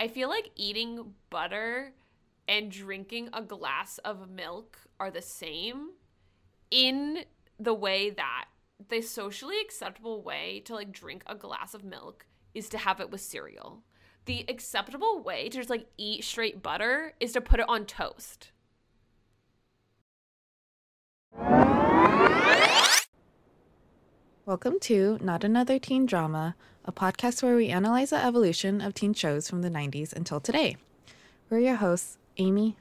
I feel like eating butter and drinking a glass of milk are the same in the way that the socially acceptable way to like drink a glass of milk is to have it with cereal. The acceptable way to just like eat straight butter is to put it on toast. Welcome to Not Another Teen Drama, a podcast where we analyze the evolution of teen shows from the 90s until today. We're your hosts, Amy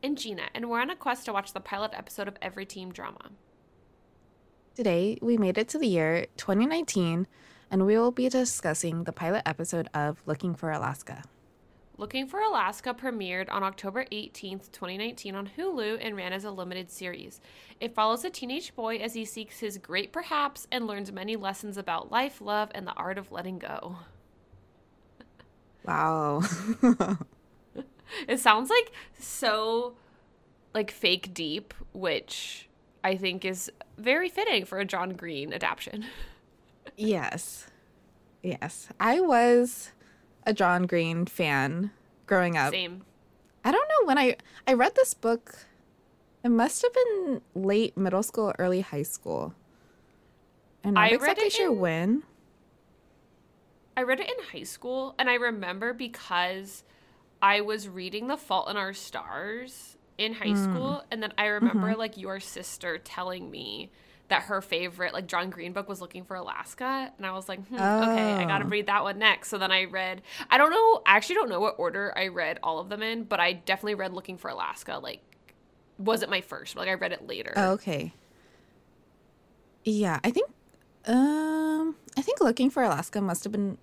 and Gina, and we're on a quest to watch the pilot episode of every teen drama. Today, we made it to the year 2019, and we will be discussing the pilot episode of Looking for Alaska. Looking for Alaska premiered on October 18th, 2019 on Hulu and ran as a limited series. It follows a teenage boy as he seeks his great perhaps and learns many lessons about life, love, and the art of letting go. Wow. it sounds like so like fake deep, which I think is very fitting for a John Green adaptation. yes. Yes. I was a John Green fan growing up. Same. I don't know when I I read this book. It must have been late middle school, early high school. And I'm not I exactly sure in, when. I read it in high school, and I remember because I was reading The Fault in Our Stars in high mm. school, and then I remember mm-hmm. like your sister telling me that her favorite like John Green book was Looking for Alaska, and I was like, hmm, oh. okay, I gotta oh. read that one next. So then I read. I don't know. I actually don't know what order I read all of them in, but I definitely read Looking for Alaska. Like, wasn't my first. Like I read it later. Oh, okay. Yeah, I think. Um, I think Looking for Alaska must have been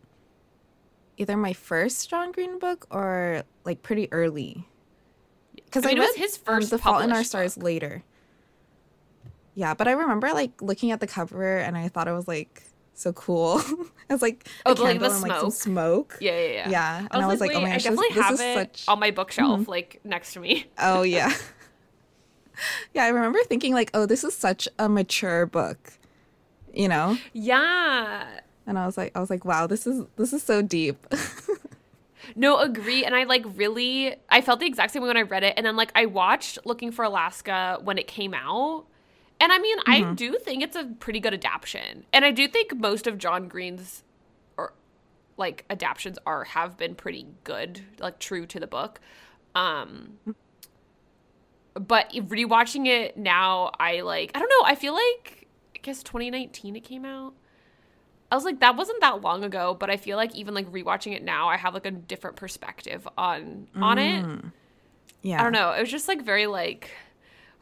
either my first John Green book or like pretty early. Because I, mean, I read his first um, The Fault in Our Stars book. later. Yeah, but I remember like looking at the cover and I thought it was like so cool. it was like oh, like the smoke. Like, smoke. Yeah, yeah, yeah. Yeah, and I was, I was like, oh my gosh, I definitely this, have this it such... on my bookshelf, mm-hmm. like next to me. oh yeah, yeah. I remember thinking like, oh, this is such a mature book, you know? Yeah. And I was like, I was like, wow, this is this is so deep. No, agree. And I like really, I felt the exact same way when I read it. And then like I watched Looking for Alaska when it came out. And I mean, mm-hmm. I do think it's a pretty good adaptation. And I do think most of John Green's or like adaptations are have been pretty good, like true to the book. Um but rewatching it now, I like I don't know, I feel like I guess 2019 it came out. I was like, that wasn't that long ago, but I feel like even like rewatching it now, I have like a different perspective on on mm. it. Yeah. I don't know. It was just like very like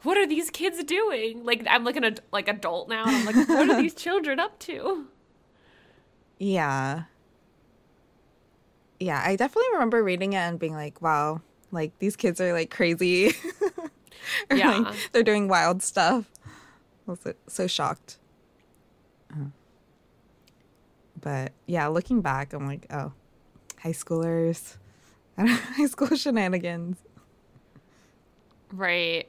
what are these kids doing? Like I'm like an like adult now. I'm like, what are these children up to? Yeah. Yeah, I definitely remember reading it and being like, wow, like these kids are like crazy. yeah. Like, they're doing wild stuff. I was so shocked. Uh-huh. But yeah, looking back, I'm like, oh, high schoolers, high school shenanigans. Right.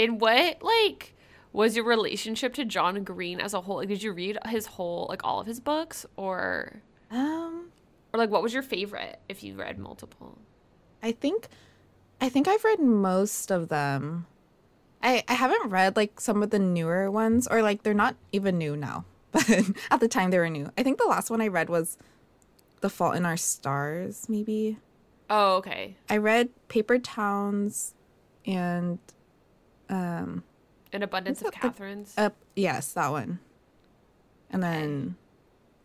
And what like was your relationship to John Green as a whole? Like, did you read his whole like all of his books, or um, or like what was your favorite if you read multiple? I think, I think I've read most of them. I I haven't read like some of the newer ones, or like they're not even new now. but at the time they were new. I think the last one I read was The Fault in Our Stars, maybe. Oh, okay. I read Paper Towns and um An Abundance of Catherines. Uh, yes, that one. And then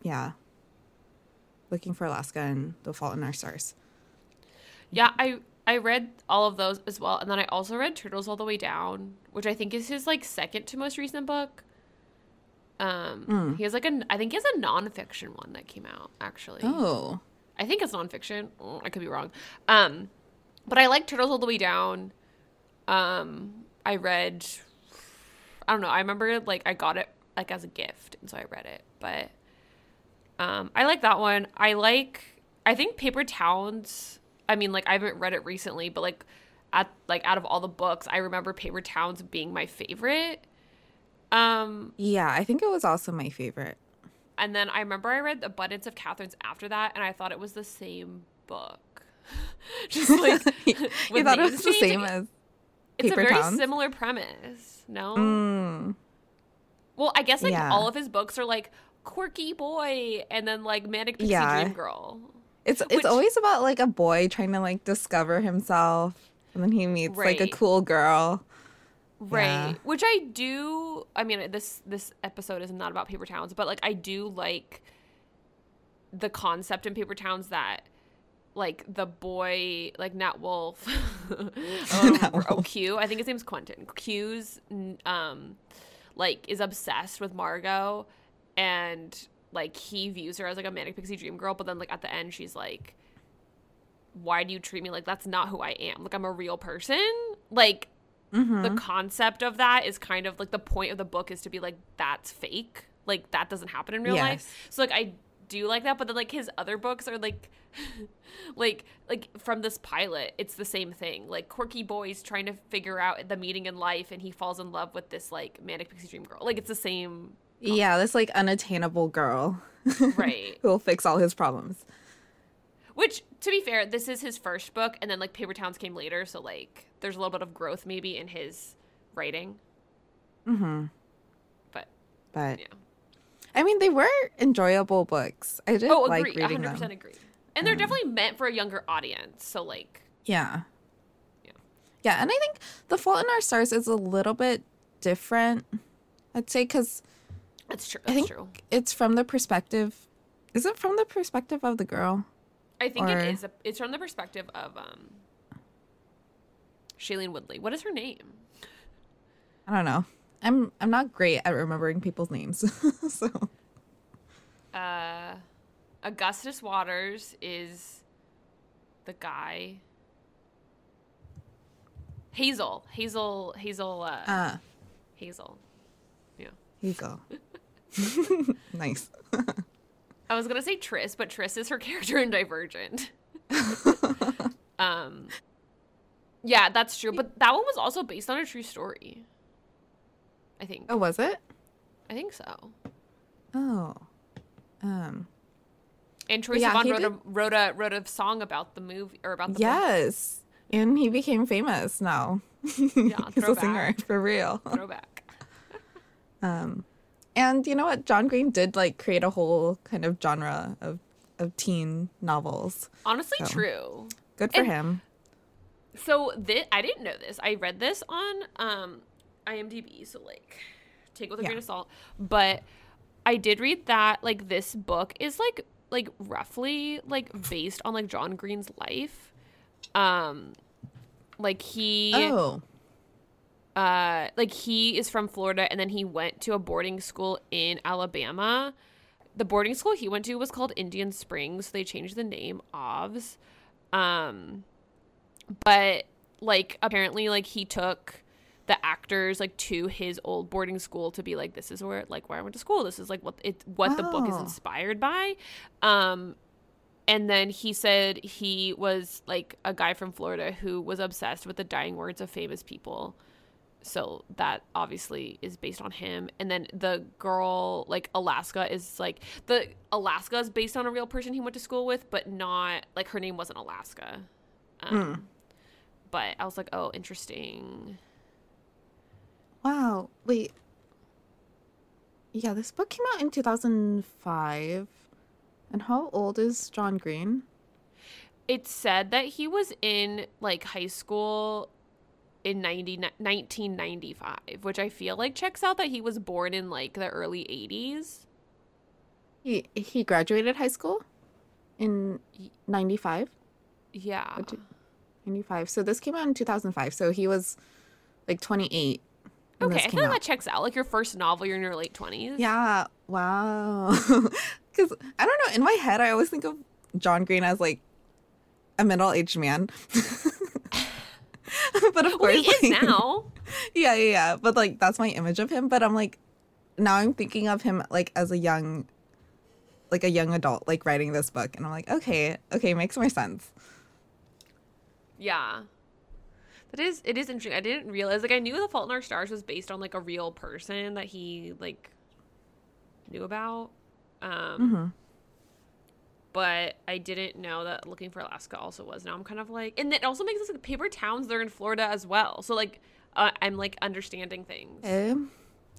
yeah. Looking for Alaska and The Fault in Our Stars. Yeah, I I read all of those as well, and then I also read Turtles All the Way Down, which I think is his like second to most recent book. Um, mm. he has like a, I think he has a nonfiction one that came out actually. Oh, I think it's nonfiction. Oh, I could be wrong. Um, but I like Turtles All the Way Down. Um, I read, I don't know. I remember like I got it like as a gift, and so I read it. But um, I like that one. I like. I think Paper Towns. I mean, like I haven't read it recently, but like at like out of all the books, I remember Paper Towns being my favorite. Um yeah, I think it was also my favorite. and then I remember I read Abundance of Catherines after that, and I thought it was the same book. Just like you thought it was the same as it's Paper a very Towns? similar premise. No. Mm, Well, I guess like Yeah. all of his books are like quirky boy and then like manic pixie Yeah. dream girl. it's Which- it's always about like a boy trying to like discover himself, and then he meets like a cool girl. Right. Yeah. Which I do I mean this this episode is not about paper towns, but like I do like the concept in paper towns that like the boy like Nat Wolff um, Nat oh Wolf. Q, I think his name's Quentin. Q's um like is obsessed with Margot and like he views her as like a manic pixie dream girl, but then like at the end she's like why do you treat me like that's not who I am? Like I'm a real person. Like Mm-hmm. the concept of that is kind of like the point of the book is to be like that's fake like that doesn't happen in real Yes. life so like i do like that but then like his other books are like like like from this pilot it's the same thing. Like quirky boys trying to figure out the meaning in life and he falls in love with this like manic pixie dream girl. Like it's the same Yeah, this like unattainable girl right. who will fix all his problems. which to be fair this is his first book and then like paper towns came later so like there's a little bit of growth maybe in his writing. Mm-hmm. but But yeah I mean, they were enjoyable books. I did Oh, like them. Oh, agree. reading 100% them. agree. And they're definitely meant for a younger audience. So, like, Yeah. Yeah. Yeah, and I think The Fault in Our Stars is a little bit different. I'd say because that's true. I think true. it's from the perspective. Is it from the perspective of the girl? I think or- it is. A, it's from the perspective of um, Shailene Woodley. What is her name? I don't know. I'm I'm not great at remembering people's names. so Uh, Augustus Waters is the guy. Hazel. Hazel. Hazel. Uh, uh Hazel. Yeah. go. nice. I was gonna say Tris, but Tris is her character in Divergent. um, yeah, that's true. But that one was also based on a true story. I think. Oh, was it? I think so. Oh. Um. And Troy Yeah, Sivan wrote a did- wrote a wrote a song about the movie or about the book. Yes. And he became famous now. Yeah, He's a singer for real. throwback. Um, and you know what? John Green did like create a whole kind of genre of of teen novels. Honestly, So. true. Good for And- him. So this I didn't know this. I read this on um IMDb, so like take with a Yeah. grain of salt. But I did read that like this book is like like roughly like based on like John Green's life. Um like he Oh, uh like he is from Florida and then he went to a boarding school in Alabama. The boarding school he went to was called Indian Springs. So they changed the name OVS. Um but like apparently like he took the actors like to his old boarding school to be like this is where like where I went to school. This is like what it what the book is Oh. inspired by. Um and then he said he was like a guy from Florida who was obsessed with the dying words of famous people. So that obviously is based on him. And then the girl, like Alaska, is like the Alaska is based on a real person he went to school with, but not like her name wasn't Alaska. Um, But I was like, oh, interesting. Wow. Wait. Yeah, this book came out in 2005. And how old is John Green? It said that he was in like high school in 90, 1995, which I feel like checks out that he was born in like the early 80s. He he graduated high school in 95. Yeah. 95. So this came out in 2005. So he was like 28. Okay, I feel like that checks out. Like your first novel, you're in your late 20s. Yeah. Wow. Because I don't know. In my head, I always think of John Green as like a middle aged man. but of Well, course, he is now. Yeah, yeah, yeah. But like, that's my image of him. But I'm like, now I'm thinking of him like as a young, like a young adult, like writing this book. And I'm like, okay, okay, makes more sense. Yeah. That is it is interesting. I didn't realize like I knew The Fault in Our Stars was based on like a real person that he like knew about. Um, Mm-hmm. But I didn't know that Looking for Alaska also was. Now I'm kind of like, and it also makes us like paper towns. They're in Florida as well. So like, uh, I'm like understanding things. Eh,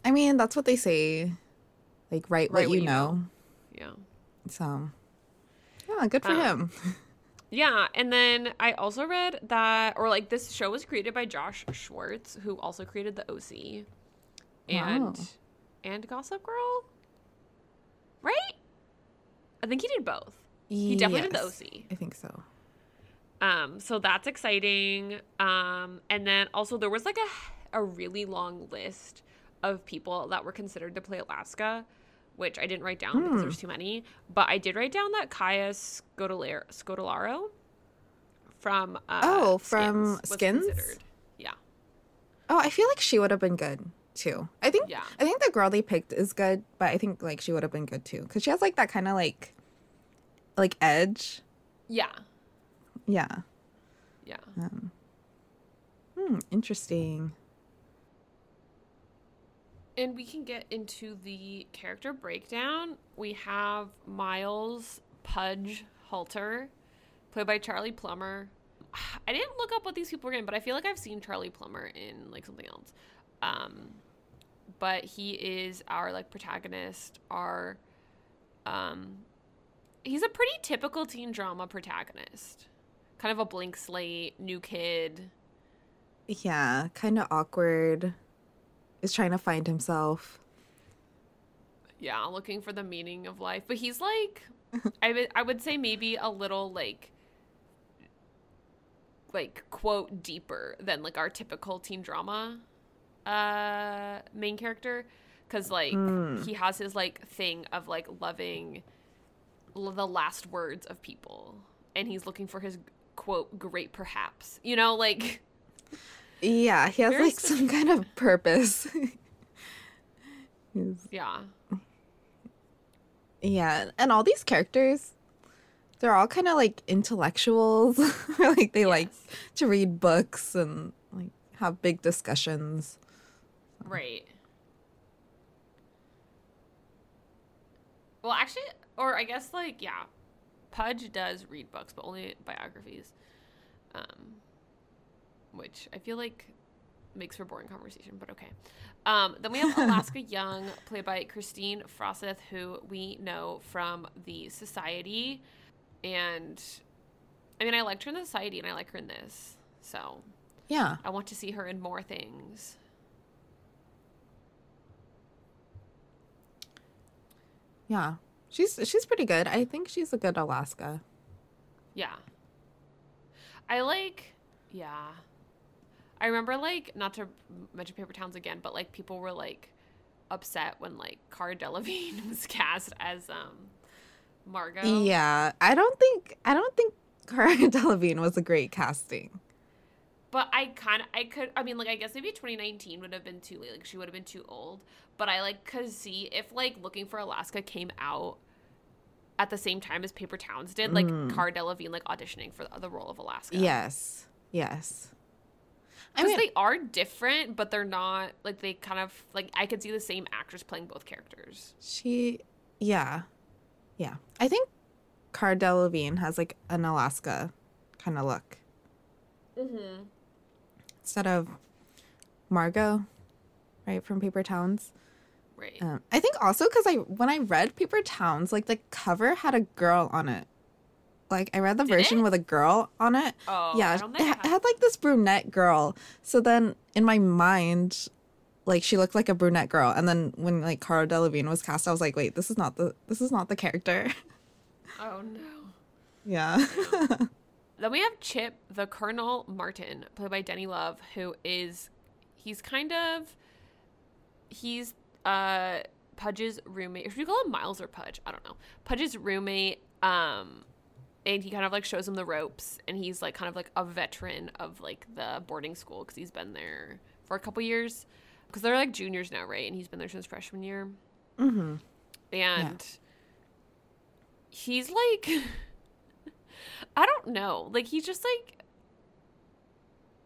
I mean, that's what they say. Like, write what, you, know. Yeah. So, yeah, good for Um, him. Yeah, and then I also read that, or like this show was created by Josh Schwartz, who also created the OC, and Wow. and Gossip Girl, right? I think he did both. He definitely did the OC. I think so. Um, so that's exciting. Um, and then also there was like a a really long list of people that were considered to play Alaska, which I didn't write down because Hmm. there's too many. But I did write down that Kaya Scodelario from uh, Oh, from Skins? considered. Yeah, Oh, I feel like she would have been good too. I think. Yeah. I think the girl they picked is good, but I think like she would have been good too because she has like that kind of like, like edge. yeah, Yeah. yeah. Hmm. Interesting. And we can get into the character breakdown. We have Miles Pudge Halter, played by Charlie Plummer. I didn't look up what these people were in, but I feel like I've seen Charlie Plummer in like something else. Um, but he is our like protagonist. Our um, he's a pretty typical teen drama protagonist. Kind of a blank slate, new kid. Yeah. Kind of awkward. Is trying to find himself. yeah looking for the meaning of life. But he's like i would i would say maybe a little like like quote deeper than like our typical teen drama uh main character. Because like he has his like thing of like loving l- the last words of people. And he's looking for his quote great perhaps. You know like Yeah, he has Very like some kind of purpose. Yeah yeah, and all these characters, they're all kind of like intellectuals. like they like to read books and like have big discussions. Right. Well, actually, or I guess like yeah, Pudge does read books, but only biographies, um, which I feel like makes for boring conversation. But okay. Um, then we have Alaska Young, played by Kristine Froseth, who we know from the Society, and I mean I liked her in the Society, and I like her in this, so Yeah, I want to see her in more things. yeah, she's she's pretty good. I think she's a good Alaska. Yeah. I like, yeah. I remember, like, not to mention Paper Towns again, but, like, people were, like, upset when, like, Cara Delevingne was cast as, um, Margot. Yeah, I don't think I don't think Cara Delevingne was a great casting. But I kind of, I could, I mean, like, I guess maybe 2019 would have been too late. Like, she would have been too old. But I, like, could see if, like, Looking for Alaska came out at the same time as Paper Towns did, like, Cara Delevingne, like, auditioning for the, the role of Alaska. Yes, yes. I Because mean, they are different, but they're not like they kind of like I could see the same actress playing both characters. She, yeah, yeah. I think Cara Delevingne has like an Alaska kind of look Mm-hmm. instead of Margot, right from Paper Towns. Right. Um, I think also because I when I read Paper Towns, like the cover had a girl on it. Like I read the version it? with a girl on it. Oh, I yeah, don't it, ha- it had like this brunette girl. So then in my mind, like she looked like a brunette girl, and then when like Cara Delevingne was cast, I was like, wait, this is not the this is not the character. oh no. yeah. Then we have Chip, the Colonel Martin, played by Denny Love, who is he's kind of he's uh Pudge's roommate. Should we call him Miles or Pudge? I don't know. Pudge's roommate, um, and he kind of like shows him the ropes, and he's like kind of like a veteran of like the boarding school because he's been there for a couple years. Because they're like juniors now, right? And he's been there since freshman year. mm-hmm. and he's like i don't know like he just like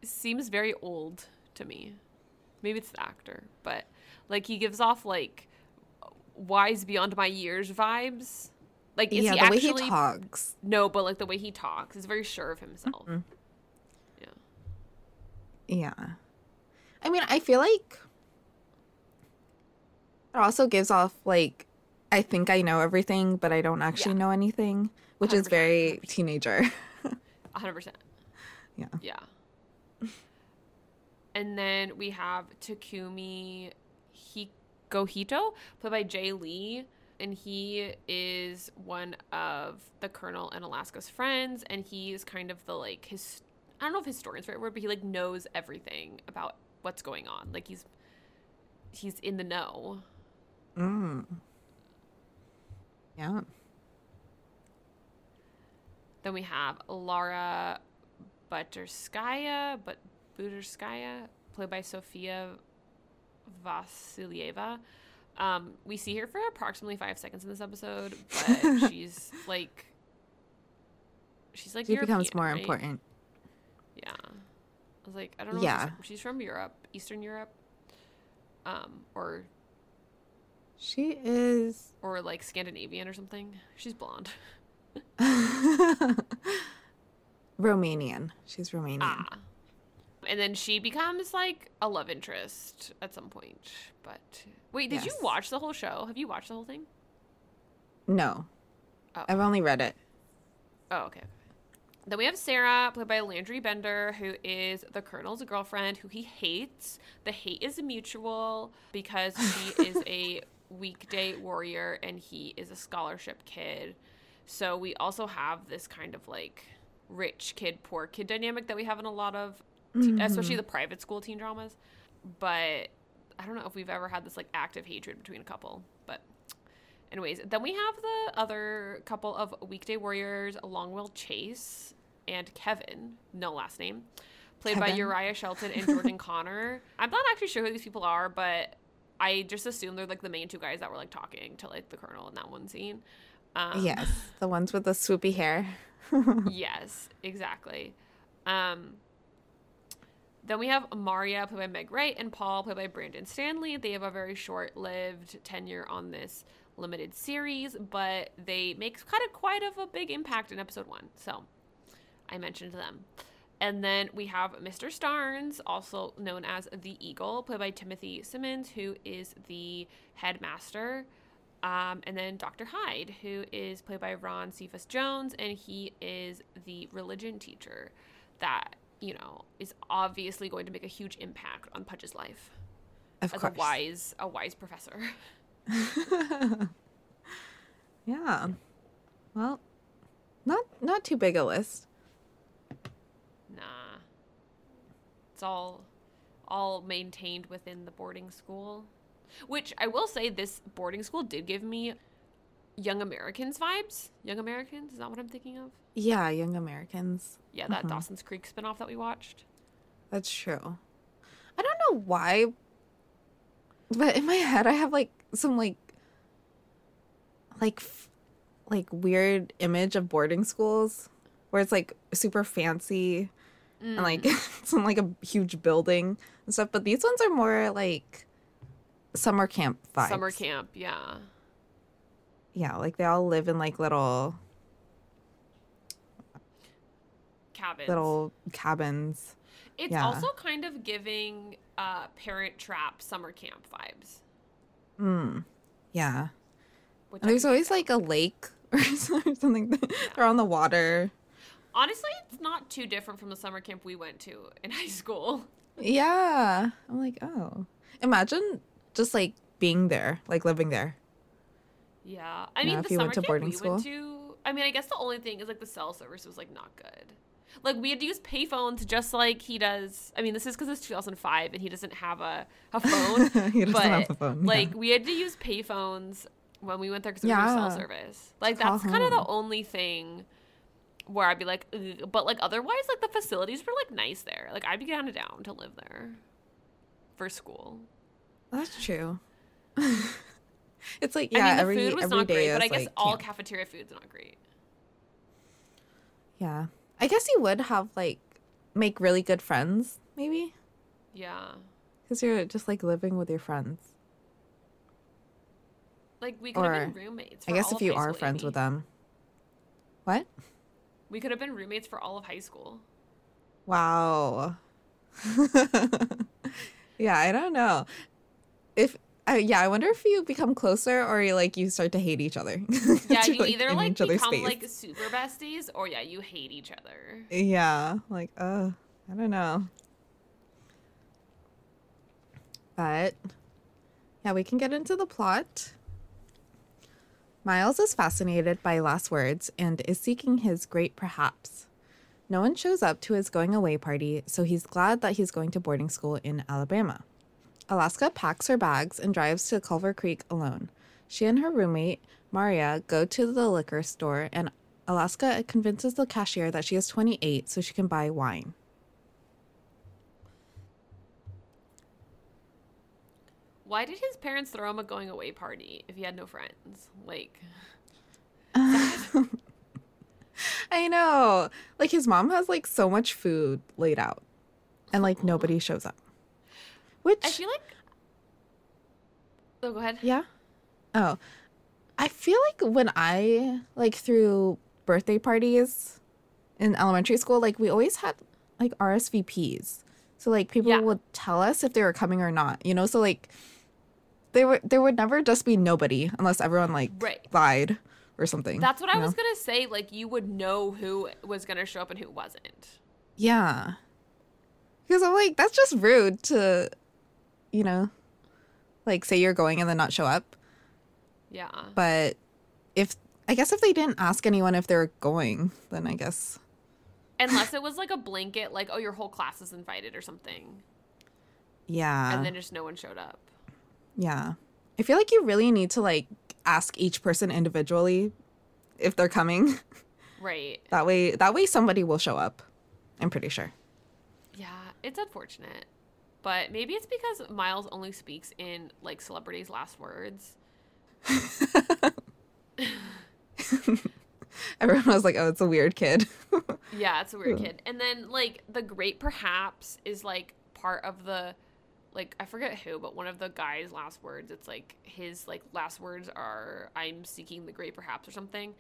seems very old to me maybe it's the actor but like he gives off like wise beyond my years vibes. Like, is yeah, he the actually way he talks. no? But like the way he talks is very sure of himself. Mm-hmm. Yeah, Yeah. I mean, I feel like it also gives off like I think I know everything, but I don't actually Yeah. know anything, which is 100%, very teenager. hundred percent. yeah. Yeah. and then we have Takumi Hikohito, played by Jay Lee. And he is one of the Colonel and Alaska's friends. And he's kind of the like his I don't know if historian's the right word, but he like knows everything about what's going on. Like he's he's in the know. Mm. Yeah. Then we have Lara Buterskaya, but Buterskaya, played by Sofia Vasilyeva. Um, we see her for approximately five seconds in this episode, but she's like, she's like She becomes more right? important. Yeah, I was like, I don't know. Yeah. Yeah, she's from Europe, Eastern Europe, um, or She is or like Scandinavian or something. She's blonde. Romanian. She's Romanian. Ah. And then she becomes like a love interest at some point. But wait, did you watch the whole show? Have you watched the whole thing? No. Oh. I've only read it. Oh, okay. Then we have Sarah, played by Landry Bender, who is the Colonel's girlfriend, who he hates. The hate is mutual because she is a weekday warrior and he is a scholarship kid. So we also have this kind of like rich kid, poor kid dynamic that we have in a lot of, te- especially the private school teen dramas. But I don't know if we've ever had this like active hatred between a couple. But Anyways, then we have the other couple of weekday warriors, Longwell Chase and Kevin, no last name, played by Uriah Shelton and Jordan Connor. I'm not actually sure who these people are, but I just assume they're like the main two guys that were like talking to like the colonel in that one scene. Um, Yes. The ones with the swoopy hair. yes, exactly. Um, then we have Maria, played by Meg Wright, and Paul, played by Brandon Stanley. They have a very short lived tenure on this limited series, but they make kind of quite of a big impact in episode one. So I mentioned them. And then we have Mr. Starnes, also known as the Eagle, played by Timothy Simons, who is the headmaster. Um, and then Dr. Hyde, who is played by Ron Cephas Jones, and he is the religion teacher that, you know, is obviously going to make a huge impact on Pudge's life Of as course. a wise, a wise professor. Yeah. Well, not not too big a list. Nah. It's all all maintained within the boarding school. Which I will say this boarding school did give me Young Americans vibes. Young Americans, is that what I'm thinking of? Yeah, Young Americans. Yeah, that mm-hmm. Dawson's Creek spinoff that we watched. That's true. I don't know why, but in my head I have like some like like f- like weird image of boarding schools where it's like super fancy and mm. like it's in like a huge building and stuff. But these ones are more like summer camp vibes. Summer camp, yeah. Yeah, like they all live in like little Cabins. little cabins. it's yeah. also kind of giving uh Parent Trap summer camp vibes. Yeah. Which there's always like a lake or something. They're on the water. Honestly, it's not too different from the summer camp we went to in high school. Yeah. I'm like, oh. Imagine just like being there, like living there. Yeah, I Yeah, mean if the you summer went to camp boarding we went to. I mean, I guess the only thing is like the cell service was like not good. Like we had to use payphones just like he does. I mean, this is because it's 2005 and he doesn't have a a phone. He doesn't but have a phone, like we had to use payphones when we went there because we yeah. Yeah. cell service. Like Call that's kind of the only thing where I'd be like, Ugh. but like otherwise, like the facilities were like nice there. Like I'd be kind of down to live there for school. That's true. it's like I yeah, mean, the every food was not great, but I guess like, all camp. cafeteria food's not great. yeah. I guess you would have like make really good friends, maybe, Yeah. because you're just like living with your friends. Like we could Or, have been roommates. I guess if you are friends Amy. with them. What? we could have been roommates for all of high school. Wow. yeah, I don't know. If uh, yeah, I wonder if you become closer or you like you start to hate each other. Yeah, To, you either like become space. like super besties, or yeah, you hate each other. Yeah, like uh, I don't know. But yeah, we can get into the plot. Miles is fascinated by last words and is seeking his great perhaps. No one shows up to his going away party, so he's glad that he's going to boarding school in Alabama. Alaska packs her bags and drives to Culver Creek alone. She and her roommate, Maria, go to the liquor store, and Alaska convinces the cashier that she is 28 so she can buy wine. Why did his parents throw him a going away party if he had no friends? Like, I know. Like his mom has like so much food laid out and like nobody shows up. Which I feel like. Oh, go ahead. Yeah. Oh. I feel like when I like threw birthday parties in elementary school, like we always had like RSVPs. So like people Yeah. would tell us if they were coming or not, you know? So like there were there would never just be nobody unless everyone like Right. lied or something. That's what I you was gonna say. Like, you would know who was gonna show up and who wasn't. Yeah. Because I'm like, that's just rude to, you know, like say you're going and then not show up. Yeah. But if, I guess if they didn't ask anyone if they're going, then I guess. Unless it was like a blanket, like, oh, your whole class is invited or something, Yeah. and then just no one showed up. yeah. I feel like you really need to like ask each person individually if they're coming. Right. That way, that way somebody will show up. I'm pretty sure. Yeah, it's unfortunate. But maybe it's because Miles only speaks in like celebrities' last words. Everyone was like, oh, it's a weird kid. Yeah, it's a weird kid. And then like the great perhaps is like part of the like I forget who, but one of the guy's last words. It's like his like last words are I'm seeking the great perhaps or something.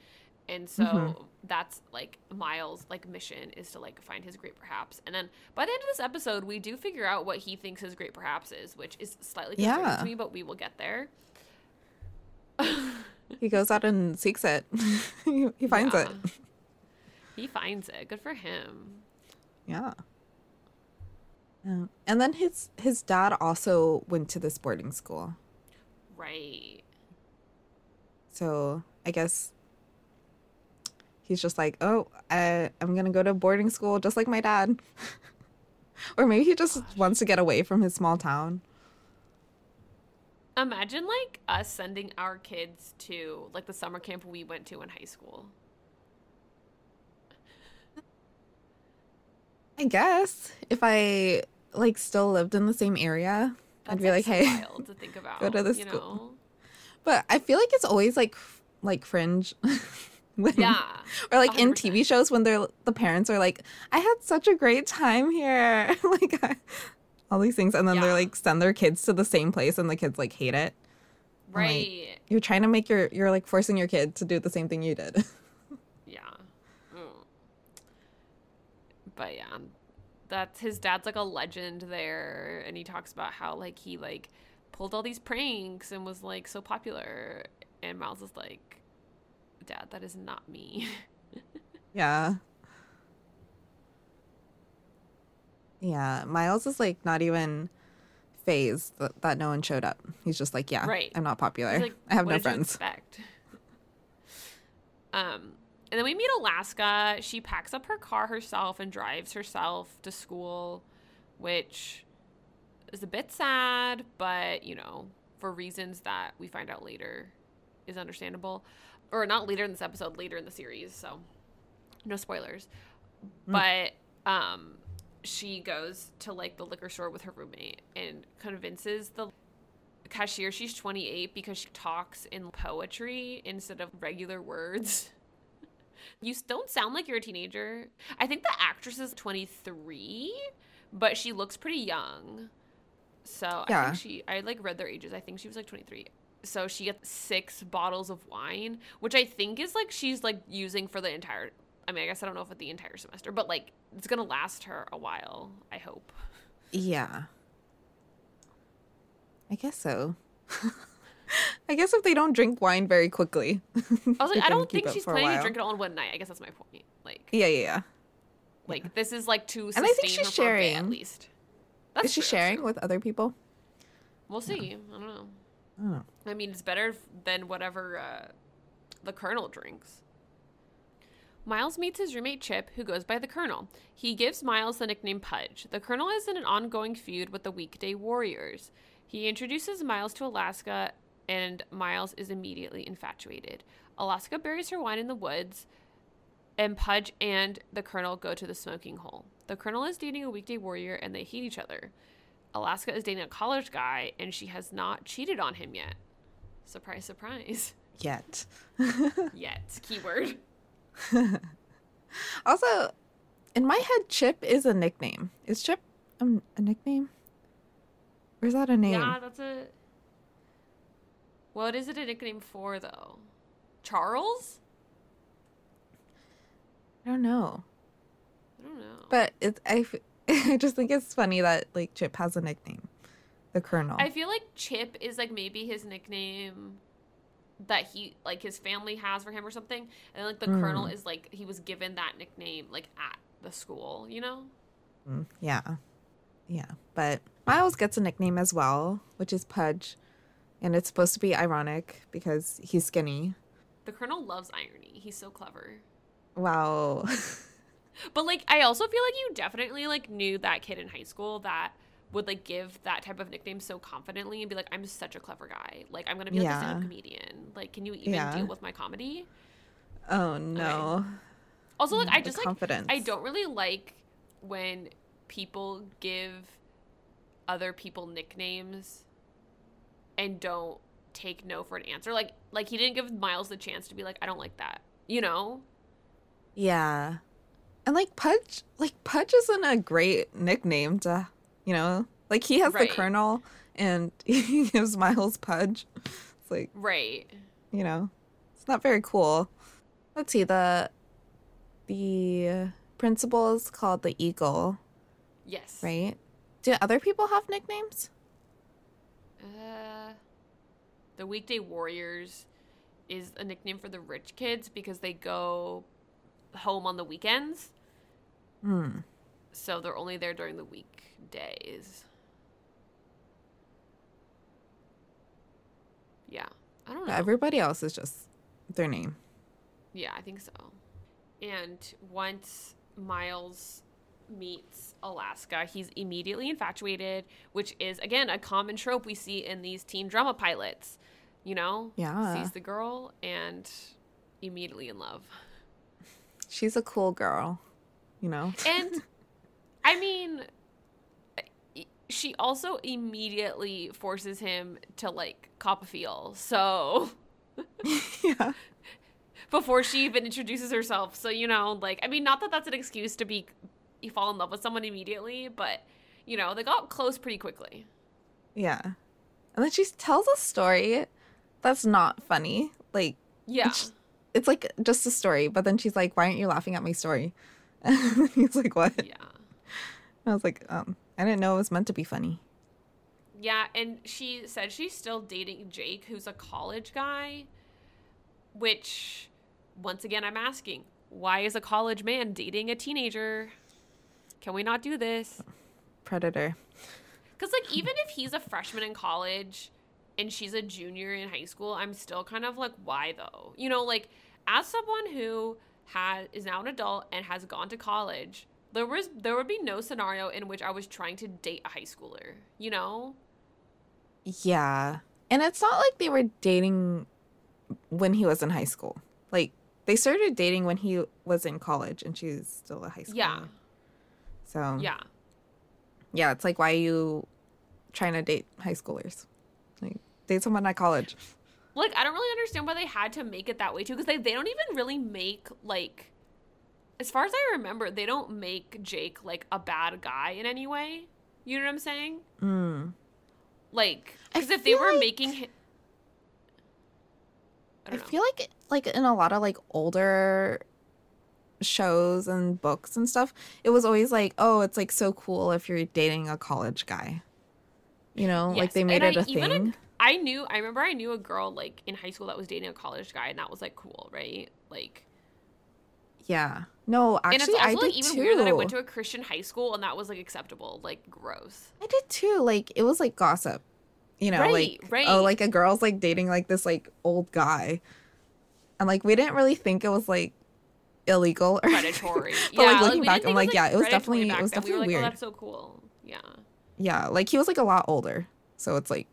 And so mm-hmm. that's like Miles' like mission is to like find his great perhaps. And then by the end of this episode, we do figure out what he thinks his great perhaps is, which is slightly concerning Yeah. to me, but we will get there. he goes out and seeks it. he, finds it. He finds it. Good for him. Yeah. Yeah. And then his his dad also went to this boarding school. Right. So I guess he's just like, oh, I, I'm gonna go to boarding school just like my dad. or maybe he just wants to get away from his small town. Imagine like us sending our kids to like the summer camp we went to in high school. I guess if I like still lived in the same area, I'd be like, hey. to think about. go to the school. know? But I feel like it's always like like fringe. when, Yeah. Or like in 100%. TV shows when they're the parents are like, I had such a great time here. like I, all these things. And then Yeah. they're like send their kids to the same place and the kids like hate it. I'm like, Right. You're trying to make your you're like forcing your kid to do the same thing you did. Yeah. Mm. But yeah, that's his dad's like a legend there, and he talks about how like he like pulled all these pranks and was like so popular, and Miles is like, "Dad, that is not me." yeah. Yeah, Miles is like not even fazed that, that no one showed up. He's just like, yeah, Right. I'm not popular. Like, I have "What no friends. expect?" um, and then we meet Alaska. She packs up her car herself and drives herself to school, which is a bit sad, but you know, for reasons that we find out later is understandable. Or not later in this episode, later in the series, so no spoilers. But um she goes to like the liquor store with her roommate and convinces the cashier she's 28 because she talks in poetry instead of regular words. You don't sound like you're a teenager. I think the actress is 23, but she looks pretty young. So I Yeah. think she I like read their ages. I think she was like 23. So she gets six bottles of wine, which I think is like she's like using for the entire. I mean, I guess I don't know if it's the entire semester, but like it's gonna last her a while. I hope. Yeah. I guess so. I guess if they don't drink wine very quickly. I was like, I don't think she's planning to drink it all in one night. I guess that's my point. Like, yeah, yeah, yeah. Like yeah. this is like to and I think she's sharing at least. That's is she true, sharing with other people? We'll see. I don't know. Know. I mean, it's better than whatever uh, the Colonel drinks. Miles meets his roommate Chip, who goes by the Colonel. He gives Miles the nickname Pudge. The Colonel is in an ongoing feud with the Weekday Warriors. He introduces Miles to Alaska, and Miles is immediately infatuated. Alaska buries her wine in the woods, and Pudge and the Colonel go to the smoking hole. The Colonel is dating a Weekday Warrior, and they hate each other. Alaska is dating a college guy, and she has not cheated on him yet. Surprise, surprise. Yet. yet. Keyword. also, in my head, Chip is a nickname. Is Chip a, a nickname? Or is that a name? Yeah, that's a. What is it a nickname for, though? Charles? I don't know. I don't know. But it, I, I just think it's funny that like Chip has a nickname, the Colonel. I feel like Chip is like maybe his nickname that he like his family has for him or something, and like the mm. Colonel is like he was given that nickname like at the school, you know? Mm, yeah, yeah. But Miles gets a nickname as well, which is Pudge, and it's supposed to be ironic because he's skinny. The Colonel loves irony. He's so clever. Wow. but like I also feel like you definitely like knew that kid in high school that would like give that type of nickname so confidently and be like, I'm such a clever guy. Like I'm gonna be like yeah. a stand-up comedian. Like, can you even yeah. deal with my comedy? Oh no. Okay. Also, like I just confidence. like I don't really like when people give other people nicknames and don't take no for an answer. Like like he didn't give Miles the chance to be like, I don't like that. You know? Yeah. And like Pudge, like Pudge isn't a great nickname to, you know, like he has right. the Colonel and he gives Miles Pudge. It's like right, you know, it's not very cool. Let's see the the principal is called the Eagle. Yes. Right. Do other people have nicknames? Uh, the Weekday Warriors is a nickname for the rich kids because they go home on the weekends. Hmm. So they're only there during the weekdays. Yeah. I don't know. Everybody else is just their name. Yeah, I think so. And once Miles meets Alaska, he's immediately infatuated, which is again a common trope we see in these teen drama pilots. You know? Yeah. Sees the girl and immediately in love she's a cool girl, you know? And I mean, she also immediately forces him to like cop a feel. So, yeah. Before she even introduces herself. So, you know, like, I mean, not that that's an excuse to be, you fall in love with someone immediately, but, you know, they got close pretty quickly. Yeah. And then she tells a story that's not funny. Like, yeah it's like just a story, but then she's like, "Why aren't you laughing at my story?" he's like, "What?" Yeah. I was like, um, I didn't know it was meant to be funny. Yeah, and she said she's still dating Jake, who's a college guy, which once again I'm asking, why is a college man dating a teenager? Can we not do this? Predator. Cuz like even if he's a freshman in college, and she's a junior in high school, I'm still kind of like, why though? You know, like as someone who has is now an adult and has gone to college, there was there would be no scenario in which I was trying to date a high schooler, you know? Yeah. And it's not like they were dating when he was in high school. Like they started dating when he was in college and she's still a high schooler. Yeah. So Yeah. Yeah, it's like why are you trying to date high schoolers? Like date someone at college. Like I don't really understand why they had to make it that way too, because they they don't even really make like, as far as I remember, they don't make Jake like a bad guy in any way. You know what I'm saying? Mm. Like, because if they were like... making him, I, I feel like like in a lot of like older shows and books and stuff, it was always like, oh, it's like so cool if you're dating a college guy. You know, yes. like they made and it I, a thing. A, I knew. I remember I knew a girl like in high school that was dating a college guy, and that was like cool, right? Like. Yeah. No, actually, and it's also, I did like, even too. weird that I went to a Christian high school and that was like acceptable. Like gross. I did too. Like it was like gossip. You know, right, like oh, right. oh, like a girl's like dating like this like old guy, and like we didn't really think it was like illegal or predatory. but yeah, like looking like, back, I'm like, like, yeah, it was definitely it was definitely we like, weird. Oh, that's so cool. Yeah. Yeah, like he was like a lot older, so it's like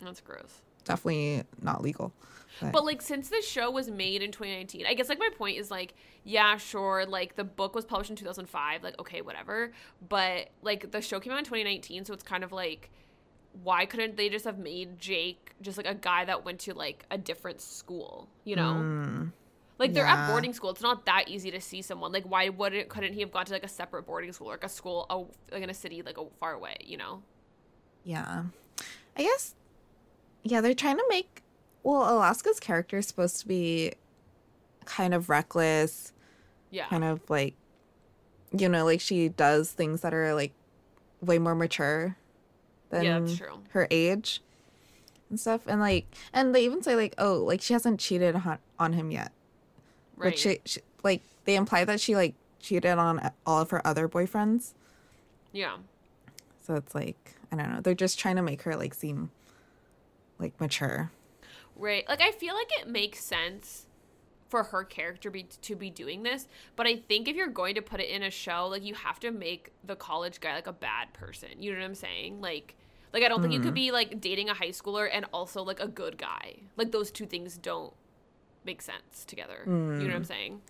that's gross. Definitely not legal. But. but. like since the show was made in 2019 i guess like my point is like yeah sure like the book was published in 2005 like okay whatever but like the show came out in 2019 so it's kind of like why couldn't they just have made jake just like a guy that went to like a different school you know mm. Like they're yeah. at boarding school. It's not that easy to see someone. Like why wouldn't couldn't he have gone to like a separate boarding school, like a school oh, like in a city like a far away, you know? Yeah. I guess yeah, they're trying to make well, Alaska's character is supposed to be kind of reckless. Yeah. Kind of like you know, like she does things that are like way more mature than yeah, her age and stuff and like and they even say like oh like she hasn't cheated on, on him yet Right. But she, she, like, they imply that she, like, cheated on all of her other boyfriends. Yeah. So it's like, I don't know. They're just trying to make her, like, seem, like, mature. Right. Like, I feel like it makes sense for her character be, to be doing this. But I think if you're going to put it in a show, like, you have to make the college guy, like, a bad person. You know what I'm saying? Like, like I don't think mm-hmm. you could mm-hmm. be like dating a high schooler and also like a good guy. Like those two things don't make sense together. Mm. You know what I'm mm. saying?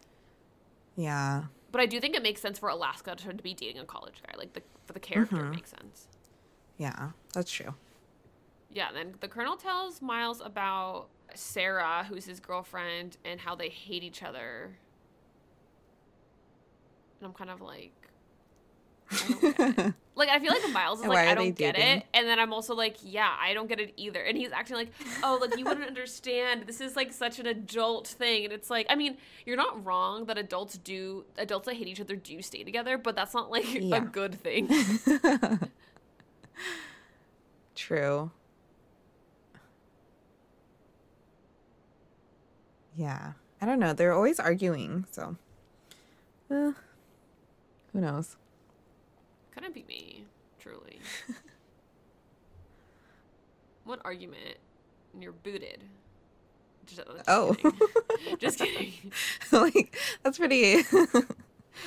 Yeah. But I do think it makes sense for Alaska to be dating a college guy. Like the for the character mm-hmm. makes sense. Yeah, that's true. Yeah, then the colonel tells Miles about Sarah, who's his girlfriend, and how they hate each other. And I'm kind of like, I like I feel like Miles is like I don't get it, and then I'm also like yeah I don't get it either, and he's acting like oh like you wouldn't understand this is like such an adult thing, and it's like I mean you're not wrong that adults do adults that hate each other do stay together, but that's not like yeah. a good thing. True. Yeah, I don't know. They're always arguing, so uh, who knows. Couldn't be me, truly. What argument? And you're booted. Just, just oh, kidding. just kidding. like that's pretty.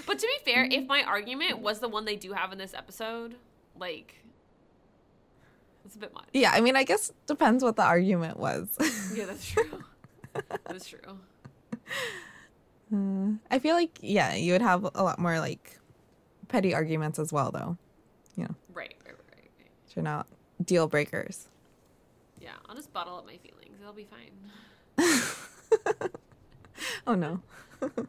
but to be fair, if my argument was the one they do have in this episode, like it's a bit much. Yeah, I mean, I guess depends what the argument was. yeah, that's true. That's true. Uh, I feel like yeah, you would have a lot more like petty arguments as well, though. You know. Right, right, right, right. Which not deal breakers. Yeah, I'll just bottle up my feelings. It'll be fine. oh no.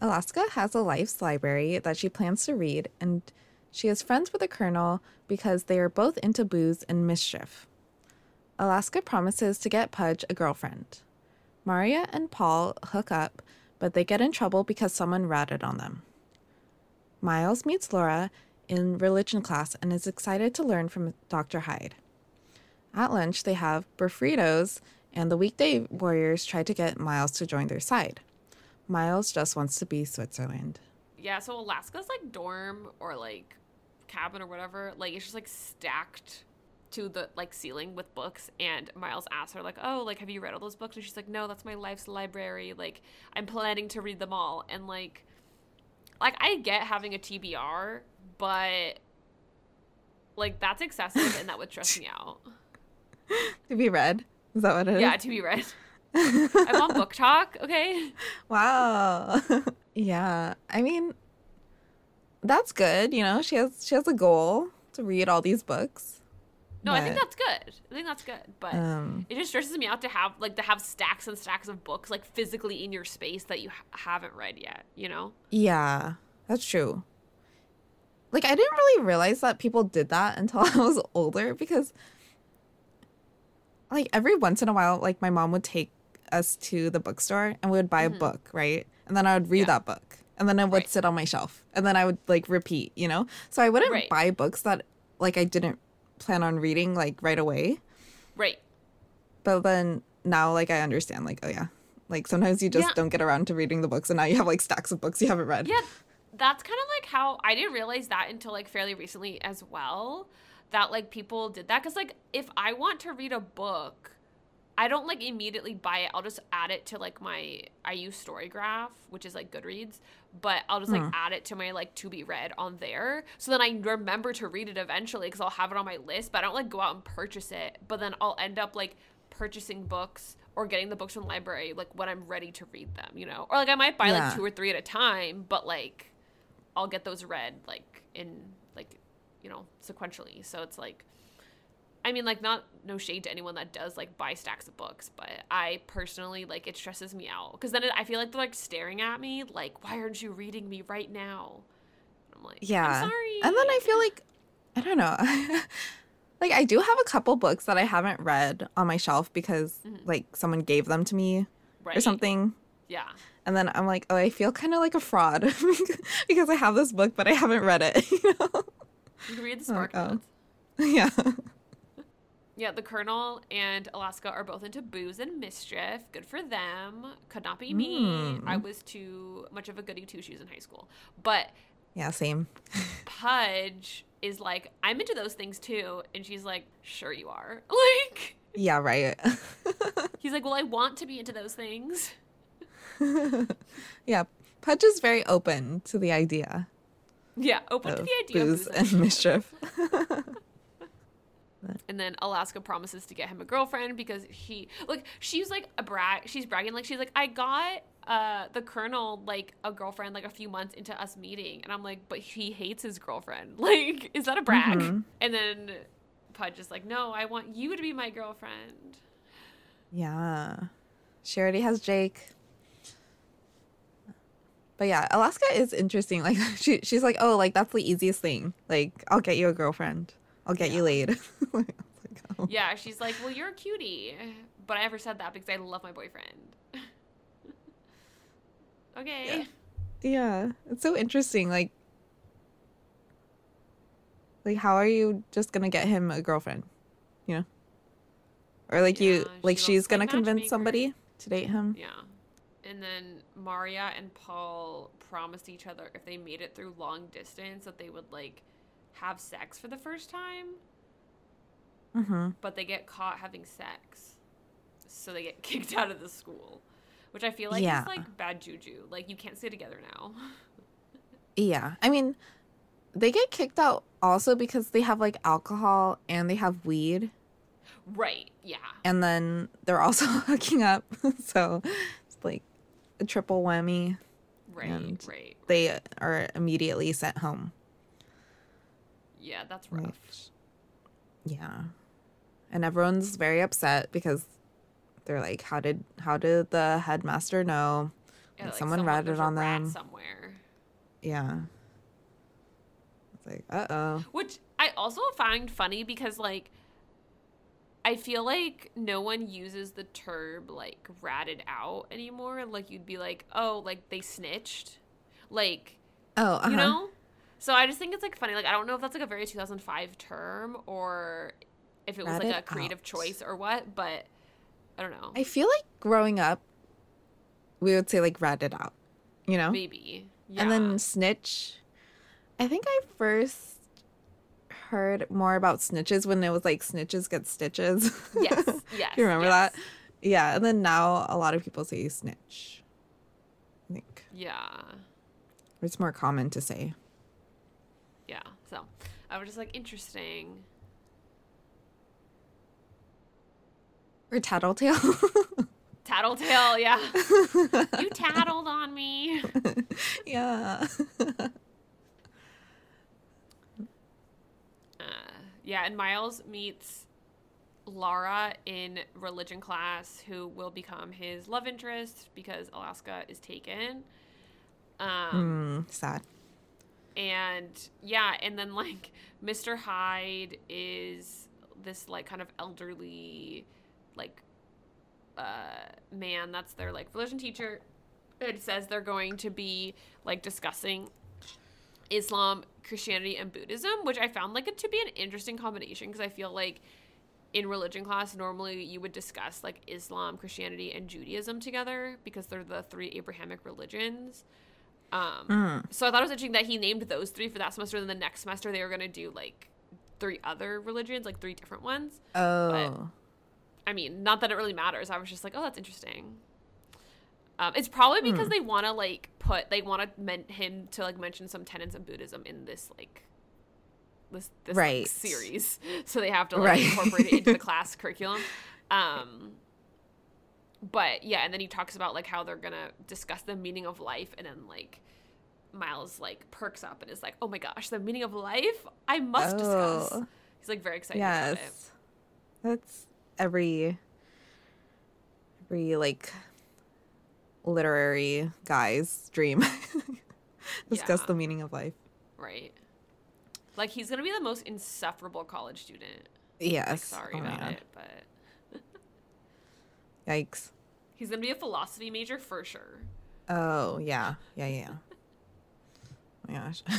Alaska has a life's library that she plans to read, and she is friends with the colonel because they are both into booze and mischief. Alaska promises to get Pudge a girlfriend. Maria and Paul hook up, but they get in trouble because someone ratted on them. Miles meets Laura in religion class and is excited to learn from Dr. Hyde. At lunch, they have bufriedos, and the weekday warriors try to get Miles to join their side. Miles just wants to be Switzerland. Yeah, so Alaska's like dorm or like cabin or whatever, like it's just like stacked to the like ceiling with books and Miles asks her like, "Oh, like have you read all those books?" And she's like, "No, that's my life's library. Like I'm planning to read them all." And like like I get having a TBR, but like that's excessive and that would stress me out. to be read? Is that what it yeah, is? to be read. I'm on talk. okay? Wow. yeah. I mean that's good, you know. She has she has a goal to read all these books. No, but, I think that's good. I think that's good, but um, it just stresses me out to have like to have stacks and stacks of books like physically in your space that you ha- haven't read yet. You know? Yeah, that's true. like I didn't really realize that people did that until I was older because like every once in a while like my mom would take us to the bookstore and we would buy a book, right? And then I would read Yeah. that book. And then I would Right. sit on my shelf. And then I would like repeat, you know? So I wouldn't Right. buy books that like I didn't plan on reading like right away. Right. But then now like I understand like oh yeah. Like sometimes you just Yeah. don't get around to reading the books and now you have like stacks of books you haven't read. Yeah, that's kind of like how I didn't realize that until like fairly recently as well. That like people did that because like if I want to read a book, I don't like immediately buy it. I'll just add it to like my I use Storygraph, which is like Goodreads, but I'll just like hmm. add it to my like to be read on there. So then I remember to read it eventually because I'll have it on my list, but I don't like go out and purchase it. But then I'll end up like purchasing books or getting the books from the library like when I'm ready to read them, you know? Or like I might buy Yeah. like two or three at a time, but like I'll get those read like in like you know sequentially. So it's like I mean like not no shade to anyone that does like buy stacks of books, but I personally like it stresses me out because then it, I feel like they're like staring at me like why aren't you reading me right now? And I'm like Yeah. I'm sorry. And then I feel like I don't know. like I do have a couple books that I haven't read on my shelf because like someone gave them to me or Mm-hmm. Something. Yeah. And then I'm like, oh, I feel kind of like a fraud because I have this book but I haven't read it. You know? You can read the like, oh. Yeah. Yeah, the Colonel and Alaska are both into booze and mischief. Good for them. Could not be me. Mm. I was too much of a goody two shoes in high school. But Yeah, same. Pudge is like, I'm into those things too. And she's like, sure you are. Like, Yeah, right. he's like, well, I want to be into those things. yeah. Pudge is very open to the idea Yeah, open to the idea booze of booze. and mischief. And then Alaska promises to get him a girlfriend because he like she's like a brag she's bragging like she's like I got uh the colonel like a girlfriend like a few months into us meeting and I'm like but he hates his girlfriend like is that a brag Mhm. and then Pudge is like no I want you to be my girlfriend Yeah. She already has Jake. But yeah, Alaska is interesting. Like she she's like, "Oh, like that's the easiest thing. Like I'll get you a girlfriend. I'll get you laid." Like, I was like, oh. yeah she's like well you're a cutie but I never said that because I love my boyfriend okay Yeah, it's so interesting. Like like how are you just going to get him a girlfriend? You know? Or like Yeah, you like she she's going to convince somebody to date him? Yeah. And then Maria and Paul promised each other if they made it through long distance that they would like have sex for the first time, Mhm. but they get caught having sex. So they get kicked out of the school, which I feel like Yeah. is like bad juju. Like you can't stay together now. Yeah. I mean, they get kicked out also because they have like alcohol and they have weed. right. Yeah. and then they're also hooking up. so it's like a triple whammy. Right. And- right. They are immediately sent home. Yeah, that's Right. rough. Yeah. And everyone's very upset because they're like, how did how did the headmaster know? Yeah, Like, like someone it on them. somewhere. Yeah. It's like, uh oh. Which I also find funny because like I feel like no one uses the term like ratted out anymore. Like you'd be like, oh, like they snitched. Like, Oh, uh-huh. you know? So I just think it's like funny. Like I don't know if that's like a very 2005 term or if it was like a creative out. choice or what, but I don't know. I feel like growing up, we would say like rat it out, you know? Maybe. Yeah. And then snitch. I think I first heard more about snitches when it was like snitches get stitches. yes. Yes. you remember yes. that? Yeah. And then now a lot of people say snitch. I think Yeah. it's more common to say. Yeah. So I was just like, interesting. Or tattletale. Tattletale, yeah. you tattled on me. yeah. Uh, yeah, and Miles meets Laura in religion class, who will become his love interest because Alaska is taken. Um, Mm, sad. And yeah, and then like Mr. Hyde is this like kind of elderly like uh man that's their like religion teacher. It says they're going to be like discussing Islam, Christianity, and Buddhism, which I found like it to be an interesting combination because I feel like in religion class normally you would discuss like Islam, Christianity, and Judaism together because they're the three Abrahamic religions. Um, Mm. So I thought it was interesting that he named those three for that semester. And then the next semester they were going to do like three other religions, like three different ones. Oh. I mean, not that it really matters. I was just like, oh, that's interesting. Um, it's probably because they want to like put they want to men- him to like mention some tenets of Buddhism in this like this this like, Right. series, so they have to like Right. incorporate it into the class curriculum. Um, but yeah, and then he talks about like how they're gonna discuss the meaning of life, and then like Miles like perks up and is like, oh my gosh, the meaning of life! I must discuss. Oh. He's like very excited about it. Yes. That's every every like literary guy's dream. Discuss Yeah. the meaning of life. Right. Like he's gonna be the most insufferable college student. Yes. Like, sorry Oh about it, but Yikes. he's gonna be a philosophy major for sure. Oh yeah. Yeah, yeah. Oh my gosh.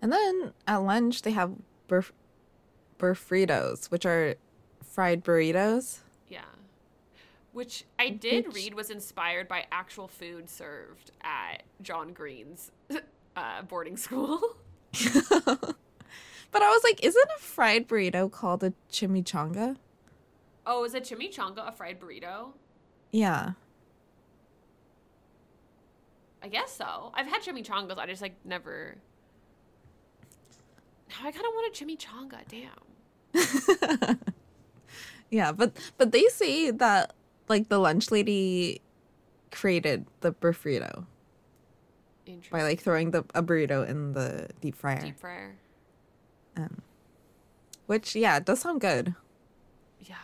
and then at lunch they have burf- bufriedos, which are fried burritos. Yeah. Which I did Which- read was inspired by actual food served at John Green's uh, boarding school. But I was like, isn't a fried burrito called a chimichanga? oh, is a chimichanga a fried burrito? Yeah. I guess so. I've had chimichangas. I just like never. Now I kind of want a chimichanga. Damn. Yeah, but but they say that like the lunch lady created the burrito by like throwing the a burrito in the deep fryer. deep fryer. Um, which yeah, it does sound good. Yeah.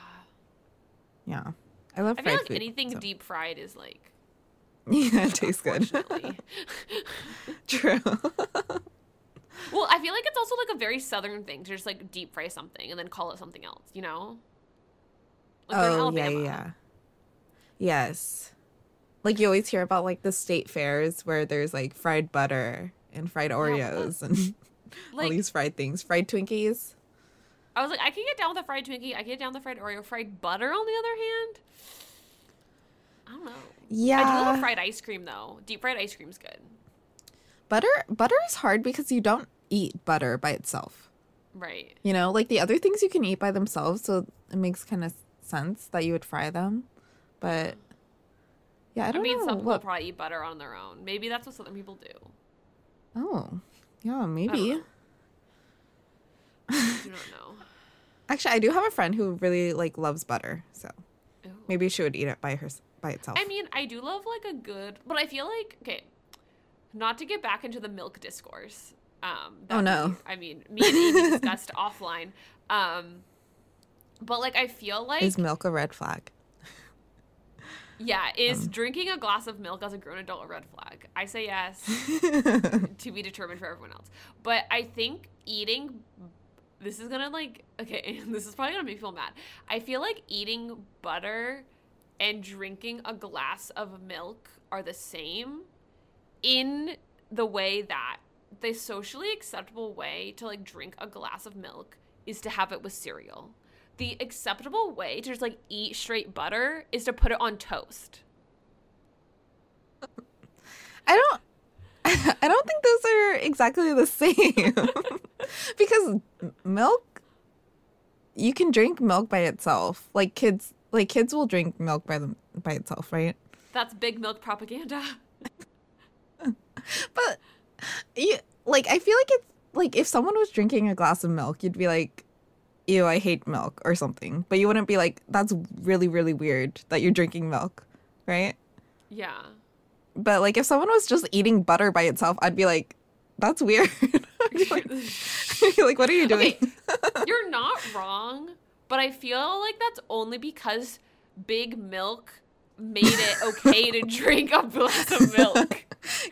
Yeah. I love I fried feel like food, anything so- deep fried is like Yeah, it tastes good. True. well, I feel like it's also like a very southern thing to just like deep fry something and then call it something else, you know? Like oh yeah, yeah. Yes. Like you always hear about like the state fairs where there's like fried butter and fried Oreos and all these fried things. Fried Twinkies. I was like, I can get down with a fried Twinkie. I can get down with the fried Oreo. Fried butter, on the other hand, I don't know. Yeah, I do love fried ice cream though. Deep fried ice cream's good. Butter butter is hard because you don't eat butter by itself. Right. You know, like the other things you can eat by themselves, so it makes kind of sense that you would fry them. But yeah, I I don't mean, know some people what. probably eat butter on their own. Maybe that's what some people do. oh, yeah, maybe. I do not know. Actually, I do have a friend who really like loves butter, so maybe she would eat it by her by itself. I mean, I do love like a good, but I feel like okay, not to get back into the milk discourse. Um, Oh, no. I mean, me and Amy discussed offline. Um, but like, I feel like Is milk a red flag? Yeah, is Um. drinking a glass of milk as a grown adult a red flag? I say yes. to be determined for everyone else. But I think eating this is gonna like okay, this is probably gonna make me feel mad. I feel like eating butter and drinking a glass of milk are the same in the way that the socially acceptable way to like drink a glass of milk is to have it with cereal. The acceptable way to just like eat straight butter is to put it on toast. I don't. I don't think those are exactly the same because milk. You can drink milk by itself. Like kids, like kids will drink milk by them by itself, right? That's big milk propaganda. But you like I feel like it's like if someone was drinking a glass of milk, you'd be like, "Ew, I hate milk" or something. But you wouldn't be like, "That's really really weird that you're drinking milk," right? Yeah. But like if someone was just eating butter by itself, I'd be like, "That's weird." Like, like, what are you doing? Okay, you're not wrong, but I feel like that's only because Big Milk made it okay to drink a glass of milk.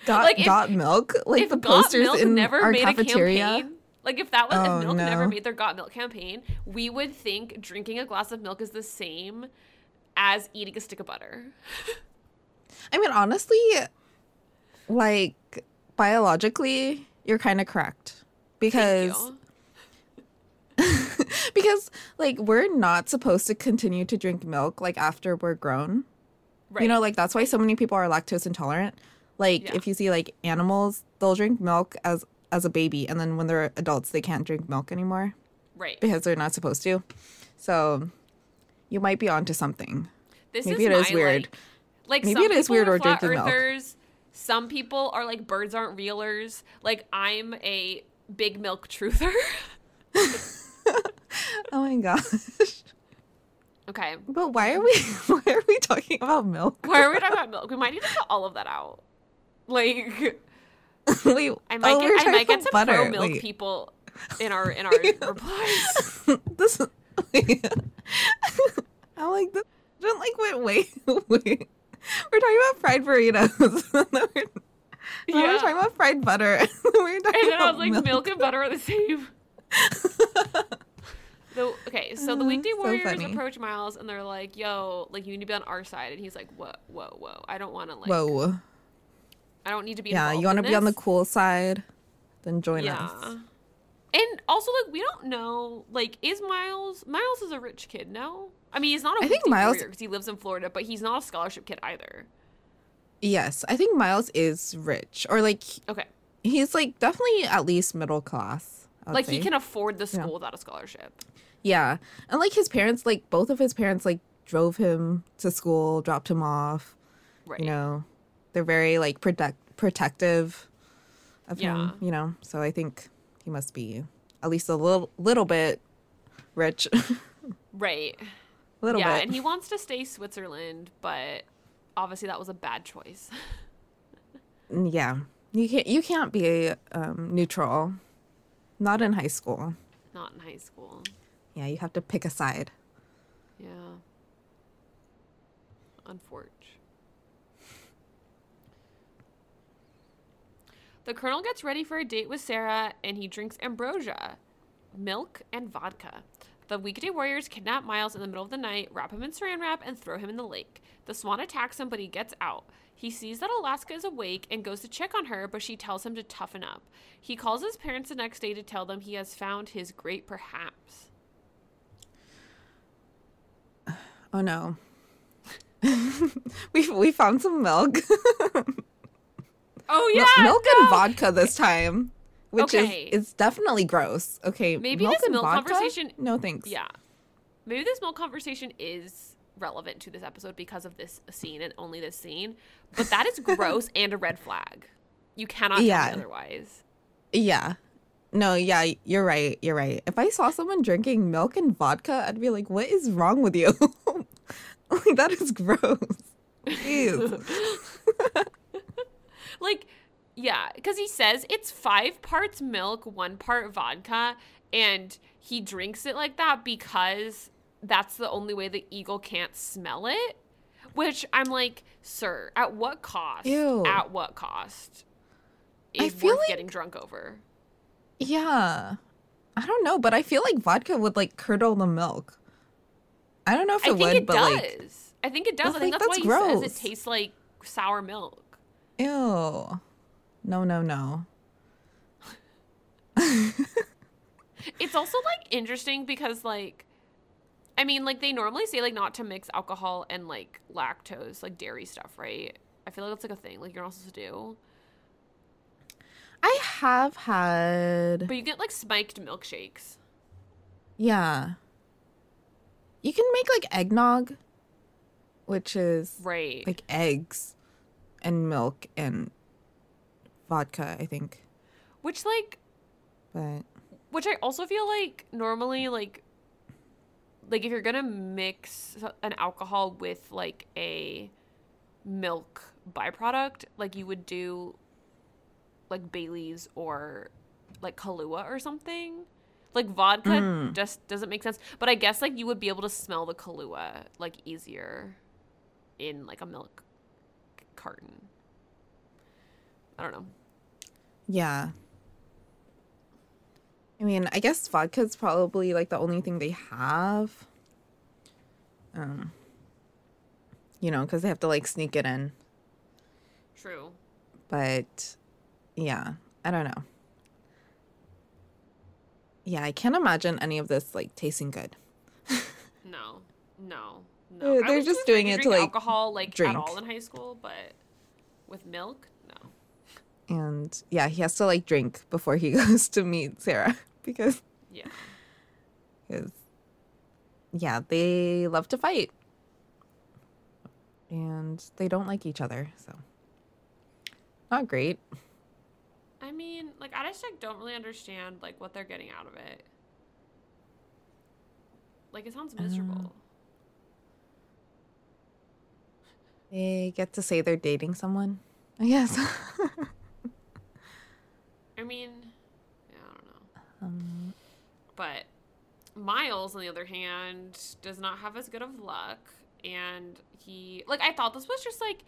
got Like, if- got milk like the posters in never our made cafeteria. a campaign, like if that was Oh, if Milk never made their Got Milk campaign, we would think drinking a glass of milk is the same as eating a stick of butter. I mean, honestly, like biologically, you're kind of correct because because like we're not supposed to continue to drink milk like after we're grown. Right. You know, like that's why so many people are lactose intolerant. Like Yeah. if you see like animals, they'll drink milk as as a baby and then when they're adults they can't drink milk anymore right. because they're not supposed to. So you might be onto something. This maybe is it is my, weird. Like, like Maybe some it is weird or drinking milk. earthers. Some people are like birds aren't realers. Like I'm a big milk truther. Oh my gosh. okay. But why are we why are we talking about milk? Why are we talking about milk? We might need to cut all of that out. Like Wait, I might oh, get I might get some butter. pro milk Wait. people in our in our replies. this I'm like this don't like wait wait wait. We're talking about fried burritos. we're, then we're talking about fried butter. and then we're talking And then I was like, milk. and butter are the same. The, okay, so the weekday so warriors funny. approach Miles and they're like, "Yo, like you need to be on our side," and he's like, "Whoa, whoa, whoa! I don't want to like, Whoa. I don't need to be." Yeah, you want to be on the cool side? Then join yeah. us. And also, like, we don't know. Like, is Miles? Miles is a rich kid. No, I mean, he's not a I think Miles- because he lives in Florida, but he's not a scholarship kid either. Yes, I think Miles is rich, or like Okay, he's like definitely at least middle class. Like he can afford the school without a scholarship. Yeah. And like his parents, like both of his parents, like drove him to school, dropped him off. Right. You know, they're very like protect protective of Yeah. him, you know. So I think he must be at least a little little bit rich. Right. A little yeah, bit. Yeah, and he wants to stay Switzerland, but obviously that was a bad choice. yeah. You can't you can't be um, neutral. Not in high school. Not in high school. Yeah, you have to pick a side. Yeah. Unfortunate. The colonel gets ready for a date with Sarah and he drinks ambrosia, milk, and vodka. The weekday warriors kidnap Miles in the middle of the night, wrap him in saran wrap, and throw him in the lake. The swan attacks him, but he gets out. He sees that Alaska is awake and goes to check on her, but she tells him to toughen up. He calls his parents the next day to tell them he has found his great perhaps. Oh no. we we found some milk. Oh, yeah! milk no! and vodka this time, which Okay. is it's definitely gross. Okay, Maybe this and milk vodka? conversation- No thanks. Yeah. Maybe this milk conversation is relevant to this episode because of this scene and only this scene. But that is gross and a red flag. You cannot Yeah. otherwise. yeah. No, yeah, you're right. You're right. If I saw someone drinking milk and vodka, I'd be like, "What is wrong with you?" like that is gross. Ew. Like, yeah, because he says it's five parts milk, one part vodka, and he drinks it like that because that's the only way the eagle can't smell it. Which I'm like, sir, at what cost? Ew. At what cost? I feel worth like- getting drunk over. yeah. I don't know, but I feel like vodka would like curdle the milk. I don't know if I it think would, it but does. like, I think it does. I think like, that's, why that's he says it tastes like sour milk. Ew. No, no, no. It's also like interesting because like I mean like they normally say like not to mix alcohol and like lactose, like dairy stuff, right? I feel like that's like a thing like you're not supposed to do. I have had But you get like spiked milkshakes. Yeah. You can make like eggnog, which is Right. like eggs and milk and vodka, I think. which like But which I also feel like normally like like if you're gonna mix an alcohol with like a milk byproduct, like you would do like Bailey's or like Kahlua or something. Like vodka Mm. just doesn't make sense, but I guess like you would be able to smell the Kahlua like easier. in like a milk carton. I don't know. Yeah. I mean, I guess vodka's probably like the only thing they have. Um, you know, because they have to like sneak it in. True. But yeah, I don't know. Yeah, I can't imagine any of this like tasting good. No, no, no. I they're just doing it to like, alcohol like drink. at all in high school, but with milk, no. And yeah, he has to like drink before he goes to meet Sarah because Yeah. because yeah, they love to fight. And they don't like each other, so not great. I mean, like I just like don't really understand like what they're getting out of it. Like it sounds miserable. Mm. They get to say they're dating someone. I guess. I mean, yeah, I don't know. um, But Miles, on the other hand, does not have as good of luck. And he, like, I thought this was just like,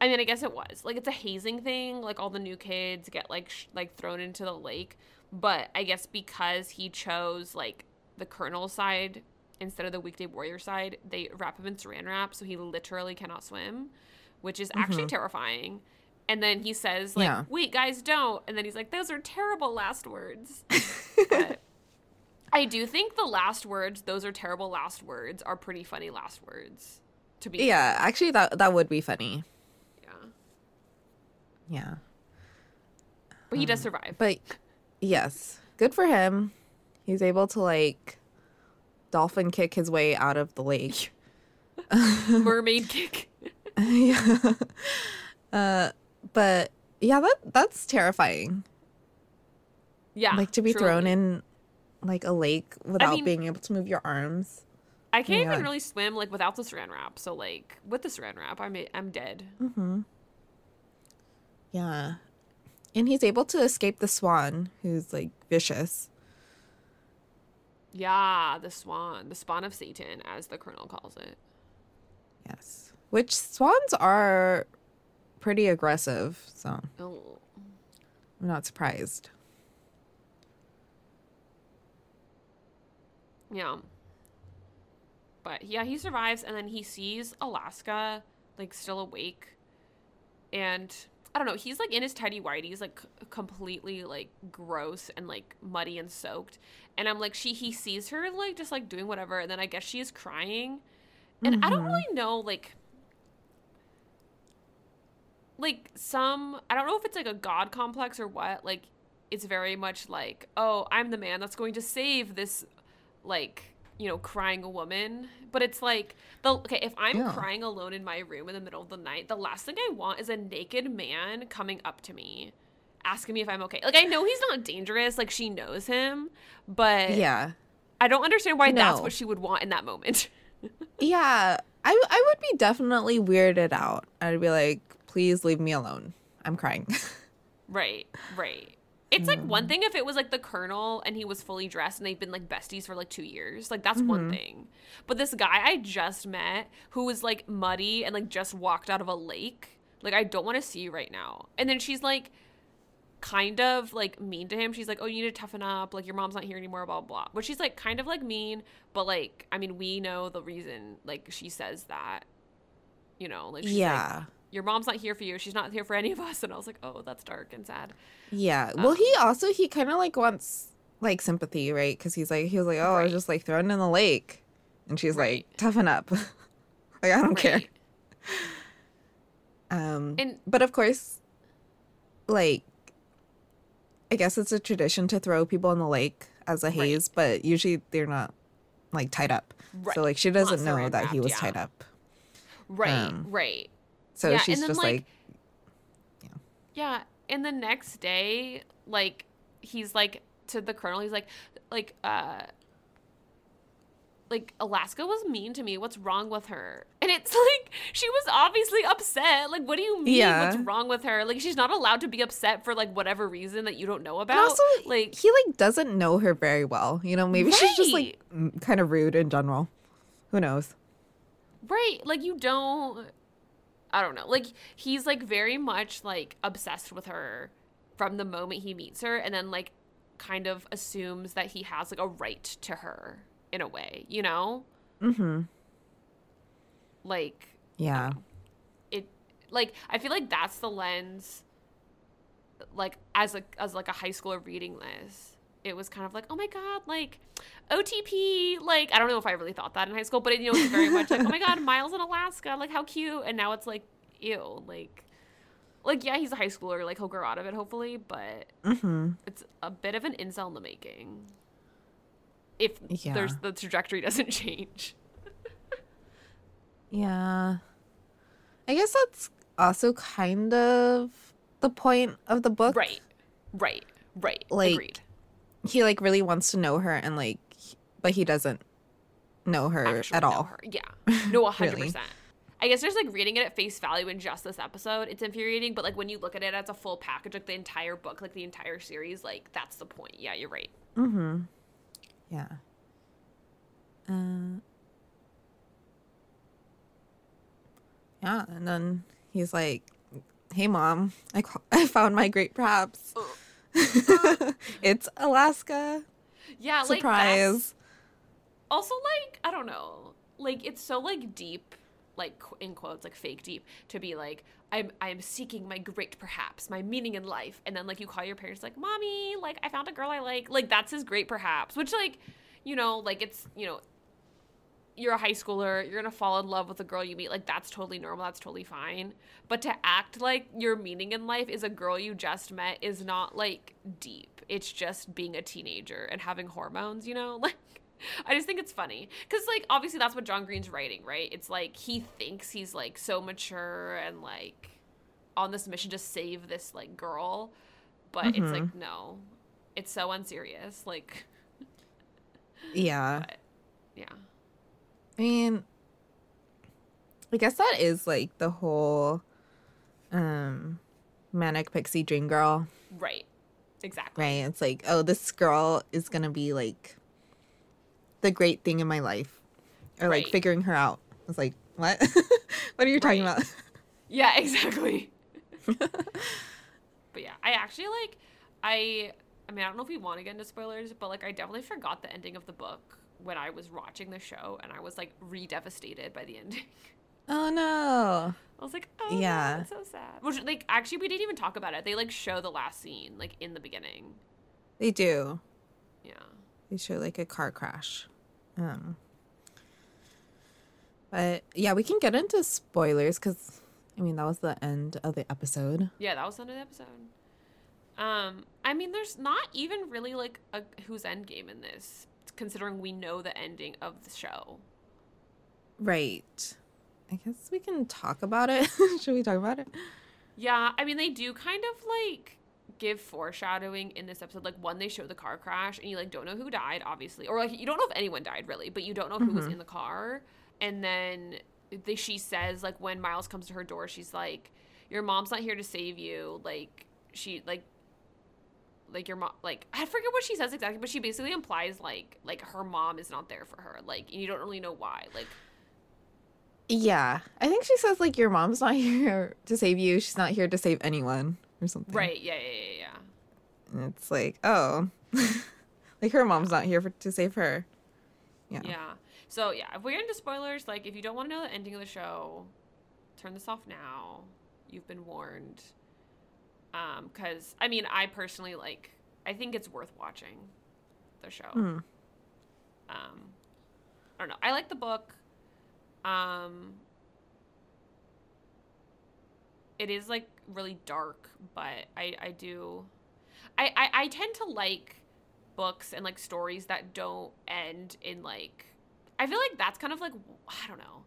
I mean, I guess it was. Like, it's a hazing thing. Like, all the new kids get, like, sh- like thrown into the lake. But I guess because he chose, like, the Colonel side instead of the Weekday Warrior side, they wrap him in saran wrap. So he literally cannot swim, which is actually mm-hmm. terrifying. And then he says, like, Yeah. wait, guys, don't. And then he's like, those are terrible last words. I do think the last words, those are terrible last words, are pretty funny last words. To be yeah, actually that that would be funny. yeah. Yeah. But he does um, survive. But yes, good for him. He's able to like dolphin kick his way out of the lake. Mermaid kick. yeah. Uh but yeah, that that's terrifying. Yeah. like to be truly. thrown in like a lake without mean- being able to move your arms. I can't Yeah. even really swim like without the saran wrap. So like with the saran wrap, I'm I'm dead. Mm-hmm. Yeah. And he's able to escape the swan, who's like vicious. Yeah, the swan, the spawn of Satan, as the colonel calls it. Yes. Which swans are pretty aggressive, so Oh. I'm not surprised. Yeah. But yeah, he survives and then he sees Alaska like still awake. And I don't know, he's like in his tidy whities, like completely like gross and like muddy and soaked. And I'm like, she he sees her like just like doing whatever, and then I guess she is crying. And I don't mm-hmm. really know like like some I don't know if it's like a god complex or what. Like it's very much like, oh, I'm the man that's going to save this like you know crying a woman but it's like the okay if i'm Yeah. crying alone in my room in the middle of the night the last thing i want is a naked man coming up to me asking me if i'm okay like i know he's not dangerous like she knows him but Yeah. i don't understand why that's what she would want in that moment Yeah. I I would be definitely weirded out. I'd be like, please leave me alone. I'm crying. right right it's like one hmm. thing if it was like the colonel and he was fully dressed and they've been like besties for like two years. Like that's one mm-hmm. thing. But this guy i just met who was like muddy and like just walked out of a lake. Like i don't want to see you right now. And then she's like kind of like mean to him. She's like oh you need to toughen up. Like your mom's not here anymore blah blah blah. But she's like kind of like mean. But like i mean we know the reason like she says that. You know like she's like, yeah. Your mom's not here for you she's not here for any of us and i was like oh that's dark and sad Yeah. Well, Um, he also he kind of like wants like sympathy, right? Because he's like he was like, oh, I was just like thrown in the lake, and she's Right. like, toughen up. like I don't care. Um, And- but of course, like, I guess it's a tradition to throw people in the lake as a haze, but usually they're not like tied up. Right. So like she doesn't know that he was yeah. tied up. Right, Um, right. So Yeah, she's and then, just like, like, Yeah, and the next day, like he's like to the colonel, he's like, like, uh, like Alaska was mean to me. What's wrong with her? And it's like she was obviously upset. Like, what do you mean? Yeah. What's wrong with her? Like, she's not allowed to be upset for like whatever reason that you don't know and about. also like, he like doesn't know her very well. You know, maybe she's just like kind of rude in general. Who knows? right? Like, you don't. I don't know. Like he's like very much like obsessed with her from the moment he meets her and then like kind of assumes that he has like a right to her in a way, you know? Mhm. Like Yeah. it like I feel like that's the lens like as a as like a high schooler reading this it was kind of like oh my god like otp like i don't know if i really thought that in high school but it, you know it's very much like oh my god miles in alaska like how cute and now it's like ew like like yeah he's a high schooler like he'll grow out of it hopefully but Mhm. it's a bit of an incel in the making if Yeah. there's the trajectory doesn't change Yeah. I guess that's also kind of the point of the book. right right right Like, agreed He like really wants to know her and like but he doesn't know her actually at know all. her. Yeah. No, 100%. Really. I guess there's like reading it at face value in just this episode. It's infuriating, but like when you look at it as a full package, like the entire book, like the entire series, like that's the point. Yeah, you're right. Mm-hmm. Yeah. Uh, yeah, and then he's like, "Hey, mom, I ca- I found my great perhaps. it's Alaska. Yeah, like Surprise. also like I don't know, like it's so like deep, like in quotes, like fake deep to be like I'm I'm seeking my great perhaps, my meaning in life, and then like you call your parents like, mommy, like I found a girl I like, like that's his great perhaps, which like, you know, like it's you know. You're a high schooler, you're gonna fall in love with a girl you meet, like that's totally normal, that's totally fine. But to act like your meaning in life is a girl you just met is not like deep. It's just being a teenager and having hormones, you know? Like I just think it's funny because, like, obviously that's what John Green's writing, right? It's like he thinks he's like so mature and like on this mission to save this like girl, but it's mm-hmm. like no, it's so unserious. Like, Yeah. but, yeah, I mean, I guess that is like the whole um manic pixie dream girl, right, exactly, right? It's like, oh, this girl is gonna be like the great thing in my life, or like figuring her out. It's like, what? what are you talking Right. about? yeah, exactly. but yeah, I actually like I. I mean, I don't know if we want to get into spoilers, but like, I definitely forgot the ending of the book when I was watching the show, and I was like re-devastated by the ending. Oh no. I was like, oh yeah, so sad. Which like actually we didn't even talk about it. They like show the last scene like in the beginning. They do. Yeah. They show like a car crash. Um. But yeah, we can get into spoilers because I mean that was the end of the episode. Yeah, that was the end of the episode. Um, I mean, there's not even really like a who's end game in this, considering we know the ending of the show. Right. I guess we can talk about it. Should we talk about it? Yeah, I mean, they do kind of like give foreshadowing in this episode. Like, one, they show the car crash, and you like don't know who died, obviously, or like you don't know if anyone died really, but you don't know who was mm-hmm. in the car. And then they, she says like when Miles comes to her door, she's like, "Your mom's not here to save you." Like she like like your mom like I forget what she says exactly, but she basically implies like like her mom is not there for her. Like and you don't really know why. Like Yeah. I think she says like your mom's not here to save you. She's not here to save anyone or something. right, yeah, yeah, yeah, yeah. And it's like, oh. like her mom's not here for, to save her. Yeah. Yeah. So yeah, if we're into spoilers, like if you don't want to know the ending of the show, turn this off now. You've been warned. Um, because I mean, I personally like. I think it's worth watching the show. Hmm. Um, I don't know. I like the book. Um, it is like really dark, but I I do. I, I, I tend to like books and like stories that don't end in like I feel like that's kind of like I don't know.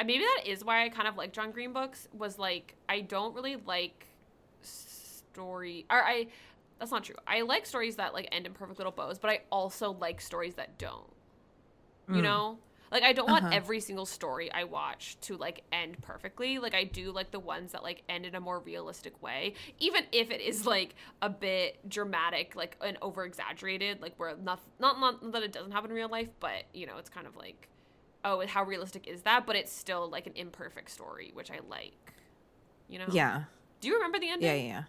Maybe that is why I kind of like John Green books was like I don't really like story or I that's not true. I like stories that like end in perfect little bows, but I also like stories that don't. You Mm. know? Like I don't want Uh-huh. every single story I watch to like end perfectly. Like I do like the ones that like end in a more realistic way, even if it is like a bit dramatic, like and over exaggerated, like where not not not that it doesn't happen in real life, but you know it's kind of like oh, how realistic is that? But it's still like an imperfect story, which I like. You know? Yeah. Do you remember the ending? Yeah, yeah, yeah.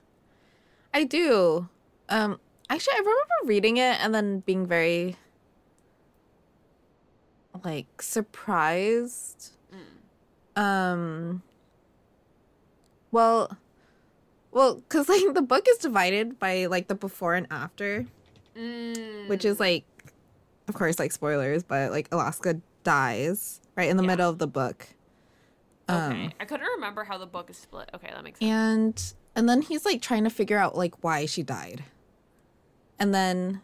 I do. Um actually I remember reading it and then being very like surprised. Um well well cuz like the book is divided by like the before and after, Mm, which is like of course like spoilers, but like Alaska dies right in the Yeah. middle of the book. Okay. Um, I couldn't remember how the book is split. Okay, that makes sense. and and then he's like trying to figure out like why she died and then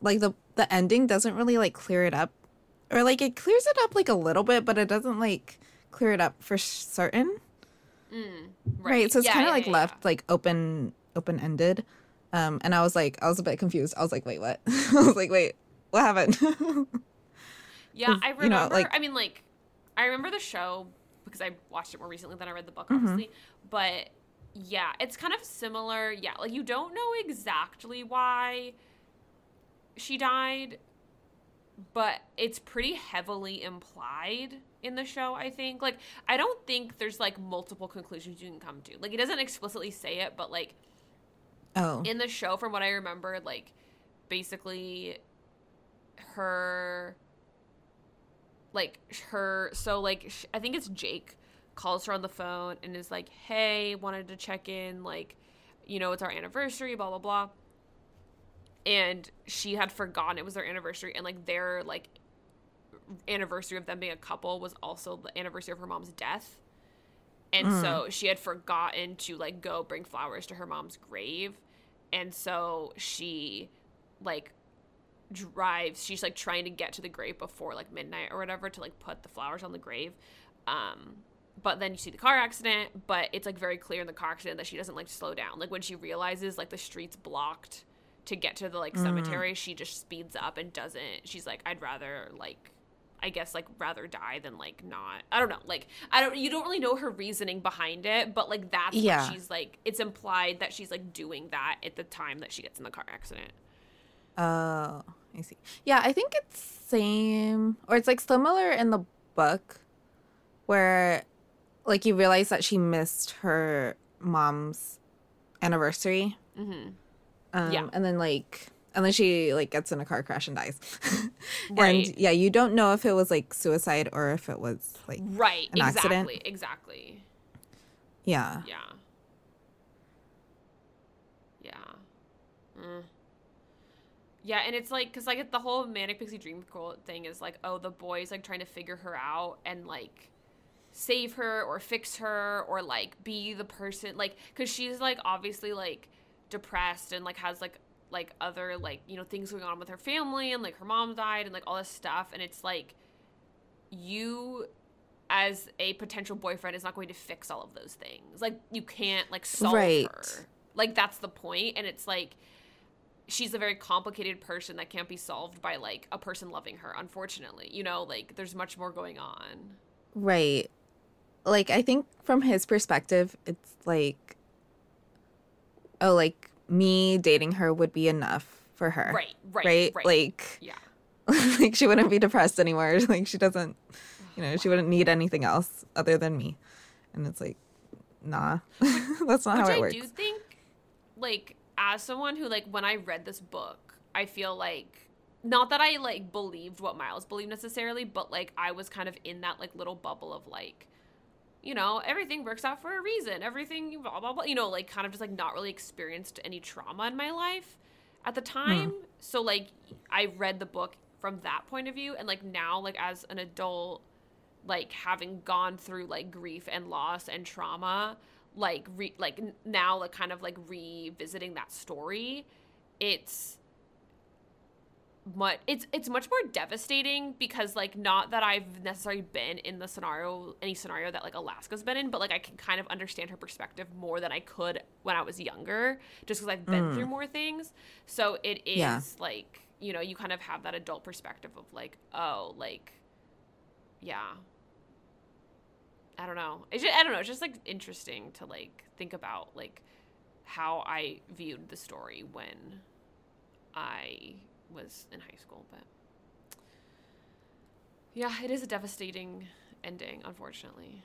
like the the ending doesn't really like clear it up or like it clears it up like a little bit but it doesn't like clear it up for certain right, so it's Yeah, kind of yeah, like yeah, left like open open ended um and i was like i was a bit confused i was like wait what i was like wait what happened yeah, I you know, remember. like- I mean, like, I remember the show because I watched it more recently than I read the book, Mm-hmm. obviously. But yeah, it's kind of similar. Yeah, like you don't know exactly why she died, but it's pretty heavily implied in the show. I think. Like, I don't think there's like multiple conclusions you can come to. Like, it doesn't explicitly say it, but like oh in the show from what i remember like basically her like her so like sh- i think it's jake calls her on the phone and is like hey wanted to check in like you know it's our anniversary blah blah blah. And she had forgotten it was their anniversary and like their like anniversary of them being a couple was also the anniversary of her mom's death. And so mm. she had forgotten to like go bring flowers to her mom's grave. And so she like drives she's like trying to get to the grave before like midnight or whatever to like put the flowers on the grave um but then you see the car accident but it's like very clear in the car accident that she doesn't like slow down like when she realizes like the street's blocked to get to the like cemetery she just speeds up and doesn't she's like i'd rather like I guess like rather die than like not. I don't know. Like I don't you don't really know her reasoning behind it, but like that's Yeah. what she's like it's implied that she's like doing that at the time that she gets in the car accident. Oh, I see. Yeah, I think it's same or it's like similar in the book where like you realize that she missed her mom's anniversary. Mm-hmm. Um, Yeah. And then like and then she like gets in a car crash and dies. Right. And yeah, you don't know if it was like suicide or if it was like Right. An exactly. accident? Exactly. yeah. Yeah. Yeah. Mm. Yeah, and it's like, cause like the whole manic pixie dream girl thing is like, oh, the boy's like trying to figure her out and like save her or fix her or like be the person, like, cause she's like obviously like depressed and like has like like other like you know things going on with her family and like her mom died and like all this stuff and it's like you as a potential boyfriend is not going to fix all of those things. Like you can't like solve Right. her. Like that's the point and it's like she's a very complicated person that can't be solved by like a person loving her unfortunately. You know, like there's much more going on. Right. Like I think from his perspective, it's like oh like me dating her would be enough for her. Right, right, Right? right. Like Yeah. like she wouldn't be depressed anymore. Like she doesn't you know, she wouldn't need anything else other than me. And it's like nah. That's not Which how it I works. do think, like, as someone who, like, when I read this book, I feel like, not that I, like, believed what Miles believed necessarily, but, like, I was kind of in that, like, little bubble of, like, you know, everything works out for a reason. Everything, blah, blah, blah. You know, like, kind of just, like, not really experienced any trauma in my life at the hmm. time. So, like, I read the book from that point of view. And, like, now, like, as an adult, like having gone through like grief and loss and trauma like re- like now like kind of like revisiting that story it's much it's it's much more devastating because like not that I've necessarily been in the scenario any scenario that like Alaska's been in but like I can kind of understand her perspective more than I could when I was younger just because I've been mm. through more things. So it is Yeah. like you know you kind of have that adult perspective of like oh like yeah I don't know. Just, I don't know. It's just like interesting to like think about like how I viewed the story when I was in high school. But Yeah, it is a devastating ending, unfortunately.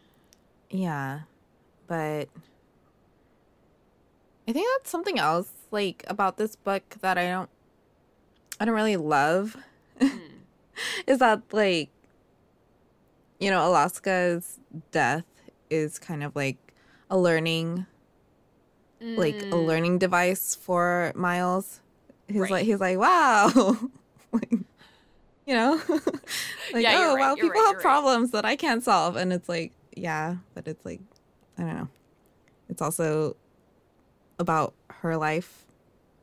Yeah. But I think that's something else like about this book that I don't I don't really love. Hmm. is that like you know, Alaska's death is kind of like a learning like a Mm. learning device for Miles. He's Right. like he's like, wow. like, you know? like, Yeah, oh right, wow, people right, have problems that I can't solve. And it's like, yeah, but it's like I don't know. It's also about her life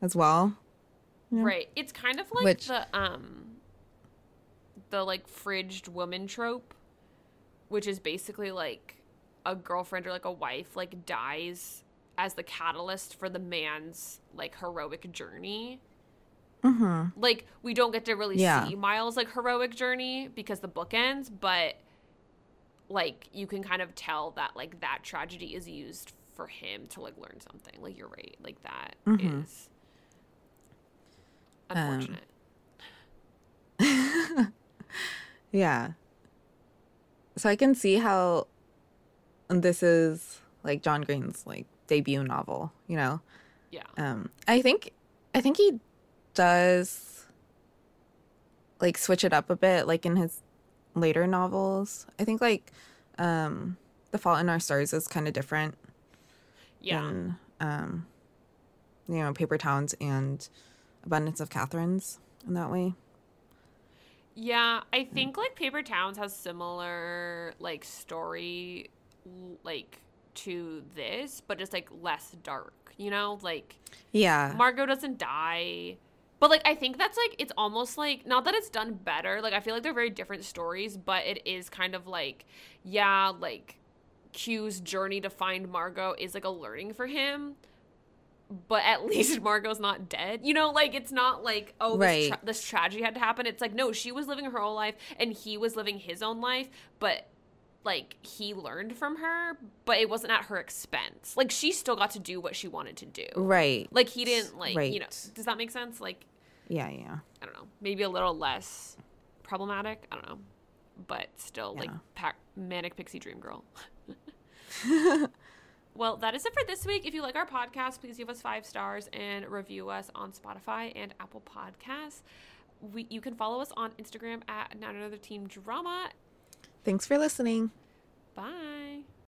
as well. Yeah. Right. It's kind of like Which- the um the like fridged woman trope, which is basically like a girlfriend or like a wife like dies as the catalyst for the man's like heroic journey. Mm-hmm. Like we don't get to really Yeah. see Miles like heroic journey because the book ends, but like you can kind of tell that like that tragedy is used for him to like learn something. Like you're right. Like that is Mhm. Um, unfortunate. Yeah. So I can see how this is like John Green's like debut novel, you know. yeah. Um I think I think he does like switch it up a bit like in his later novels. I think like um The Fault in Our Stars is kind of different Yeah. than um you know, Paper Towns and Abundance of Katherines in that way. Yeah, I think like Paper Towns has similar like story like to this, but just like less dark, you know? Like Yeah. Margo doesn't die. But like I think that's like it's almost like not that it's done better. Like I feel like they're very different stories, but it is kind of like yeah, like Q's journey to find Margo is like a learning for him. But at least Margo's not dead. You know, like it's not like oh this, Right. tra- this tragedy had to happen. It's like no, she was living her whole life and he was living his own life, but like he learned from her, but it wasn't at her expense. Like she still got to do what she wanted to do. right. Like he didn't like right. you know. Does that make sense? Like Yeah, yeah. I don't know, maybe a little less problematic. I don't know, but still like Yeah. pa- manic pixie dream girl. well, that is it for this week. If you like our podcast, please give us five stars and review us on Spotify and Apple Podcasts. We, you can follow us on Instagram at Not Another Team Drama. Thanks for listening. Bye.